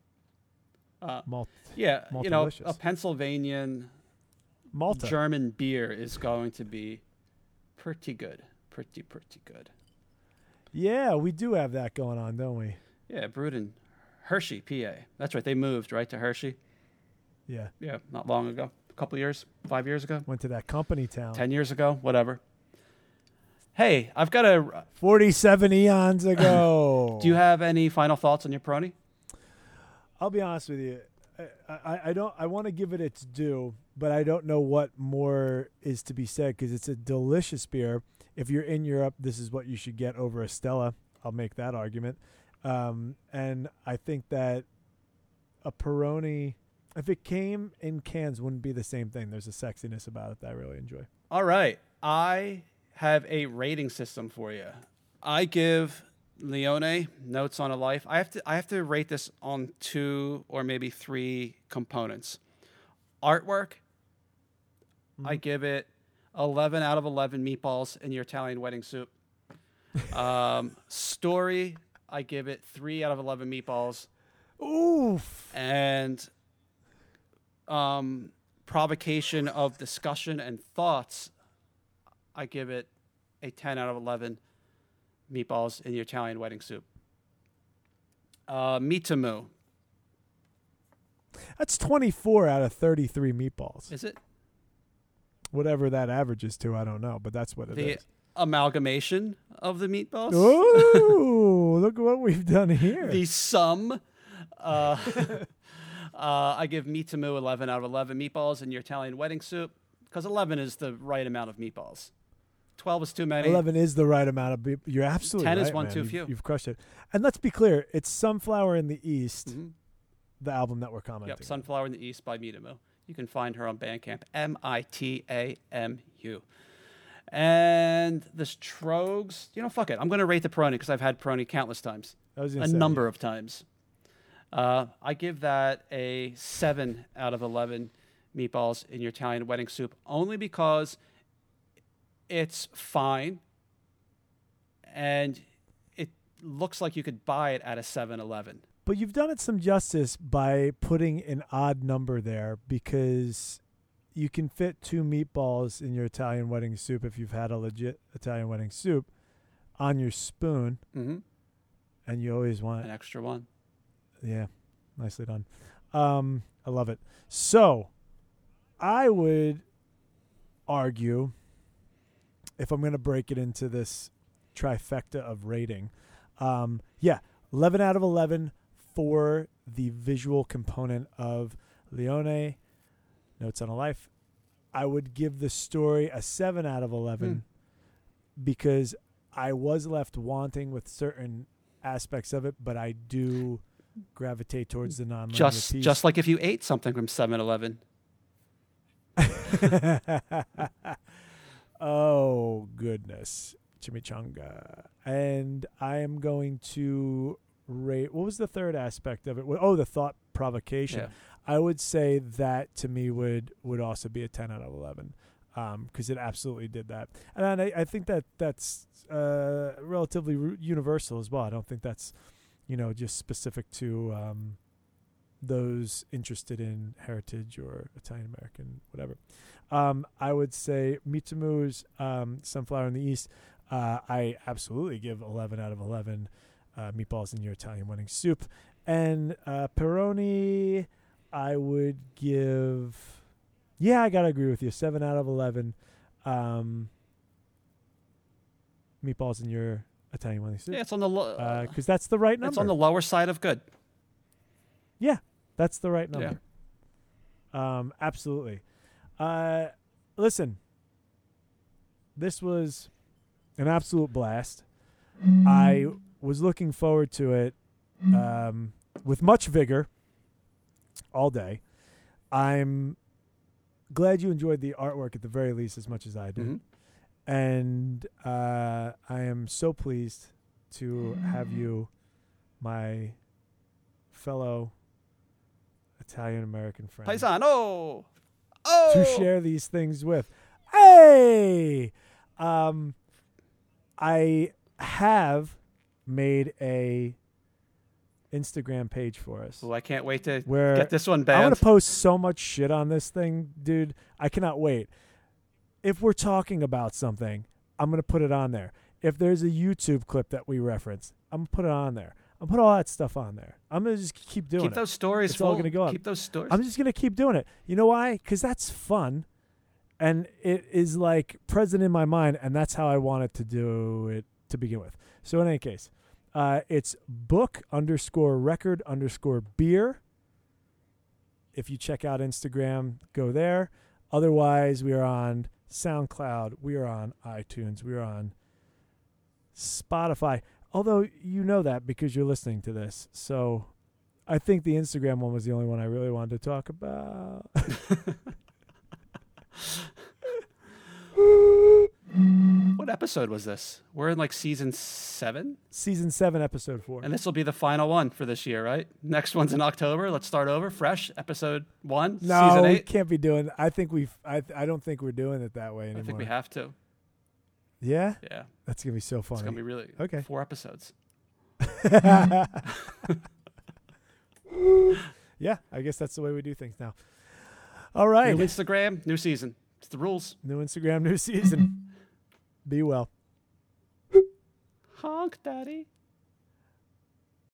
Uh, Malt, yeah, you know, Maltalicious. a Pennsylvanian Malta. German beer is going to be pretty good. Pretty, pretty good. yeah, we do have that going on, don't we? Yeah, in Hershey, PA. That's right. They moved right to Hershey. Yeah, Yeah, not long ago. A couple years, five years ago, went to that company town. ten years ago, whatever. Hey, I've got a. Forty-seven eons ago. Do you have any final thoughts on your Peroni? I'll be honest with you. I, I, don't. I want to give it its due, but I don't know what more is to be said because it's a delicious beer. If you're in Europe, this is what you should get over a Stella. I'll make that argument. Um, and I think that a Peroni, if it came in cans, wouldn't be the same thing. There's a sexiness about it that I really enjoy. All right. I have a rating system for you. I give Leone Notes on a Life. I have to I have to rate this on two or maybe three components. Artwork, I give it 11 out of 11 meatballs in your Italian wedding soup. Um, story, I give it 3 out of 11 meatballs Oof. and um, provocation of discussion and thoughts, I give it a 10 out of 11 meatballs in your Italian wedding soup. Uh, Mitamu, That's 24 out of 33 meatballs. is it Whatever that averages to, I don't know, but that's what it is. the amalgamation of the meatballs? Ooh, look what we've done here. the sum. Uh, uh, I give Mitamu 11 out of 11 meatballs in your Italian wedding soup because 11 is the right amount of meatballs. 12 is too many. Eleven is the right amount of. You're absolutely 10 is one man. too You've- few. You've crushed it. And let's be clear, it's Sunflower in the East, Mhm. the album that we're commenting. Yep. Sunflower in the East by Mitamu. You can find her on Bandcamp, M I T A M U. And the Tröegs, you know, fuck it. I'm going to rate the Peroni because I've had Peroni countless times, a say, number of times. Uh, I give that a 7 out of 11 meatballs in your Italian wedding soup only because it's fine and it looks like you could buy it at a 7 Eleven. But you've done it some justice by putting an odd number there because you can fit two meatballs in your Italian wedding soup if you've had a legit Italian wedding soup on your spoon, Mm-hmm. and you always want An extra one. Yeah, nicely done. Um, I love it. So, I would argue, if I'm going to break it into this trifecta of rating, um, yeah, 11 out of 11 for the visual component of Leone, Notes on a Life. I would give the story a 7 out of 11 because I was left wanting with certain aspects of it, but I do gravitate towards the non Just just like if you ate something from 7-Eleven. oh goodness, chimichanga. And I am going to rate. What was the third aspect of it? Oh, the thought provocation. Yeah. I would say that to me would would also be a ten out of eleven because it absolutely did that, and I, I think that that's uh, relatively universal as well. I don't think that's you know just specific to um, those interested in heritage or Italian American whatever. Um, I would say Mitamu's um, Sunflower in the East. Uh, I absolutely give eleven out of eleven uh, meatballs in your Italian wedding soup, and uh, Peroni. I would give. Yeah, I gotta agree with you. Seven out of eleven. Um, meatballs in your Italian wedding soup. Yeah, it's on the lo- because that's the right number. it's on the lower side of good. Yeah, that's the right number. Um, absolutely. Uh, listen, this was an absolute blast. I was looking forward to it um, with much vigor all day. I'm glad you enjoyed the artwork at the very least as much as I did. Mhm. And uh, I am so pleased to have you, my fellow Italian American friend, Paisano. Oh. to share these things with. Hey, um, I have made a Instagram page for us Well, I can't wait to where get this one back. I'm gonna post so much shit on this thing, dude. I cannot wait. If we're talking about something, I'm gonna put it on there. If there's a YouTube clip that we reference, I'm gonna put it on there. I'm gonna put all that stuff on there. I'm gonna just keep doing Keep it. Keep those stories It's all gonna go up. Keep those stories. I'm just gonna keep doing it. You know why? Because that's fun, and it is like present in my mind, and that's how I wanted to do it to begin with. So in any case, uh, it's book underscore record underscore beer. If you check out Instagram, go there. Otherwise, we are on SoundCloud. We are on iTunes. We are on Spotify. Although you know that because you're listening to this. So I think the Instagram one was the only one I really wanted to talk about. what episode was this? We're in like season seven, Season 7, Episode 4. and this will be the final one for this year, right? Next one's in October. Let's start over, fresh. Episode one, no, season we eight. can't be doing I think we've I I don't think we're doing it that way anymore. I think we have to. Yeah? Yeah, That's going to be so fun. it's gonna be really Okay. Four episodes. yeah, I guess that's the way we do things now. All right. New Instagram, new season. It's the rules. New Instagram, new season. Be well. Honk, daddy.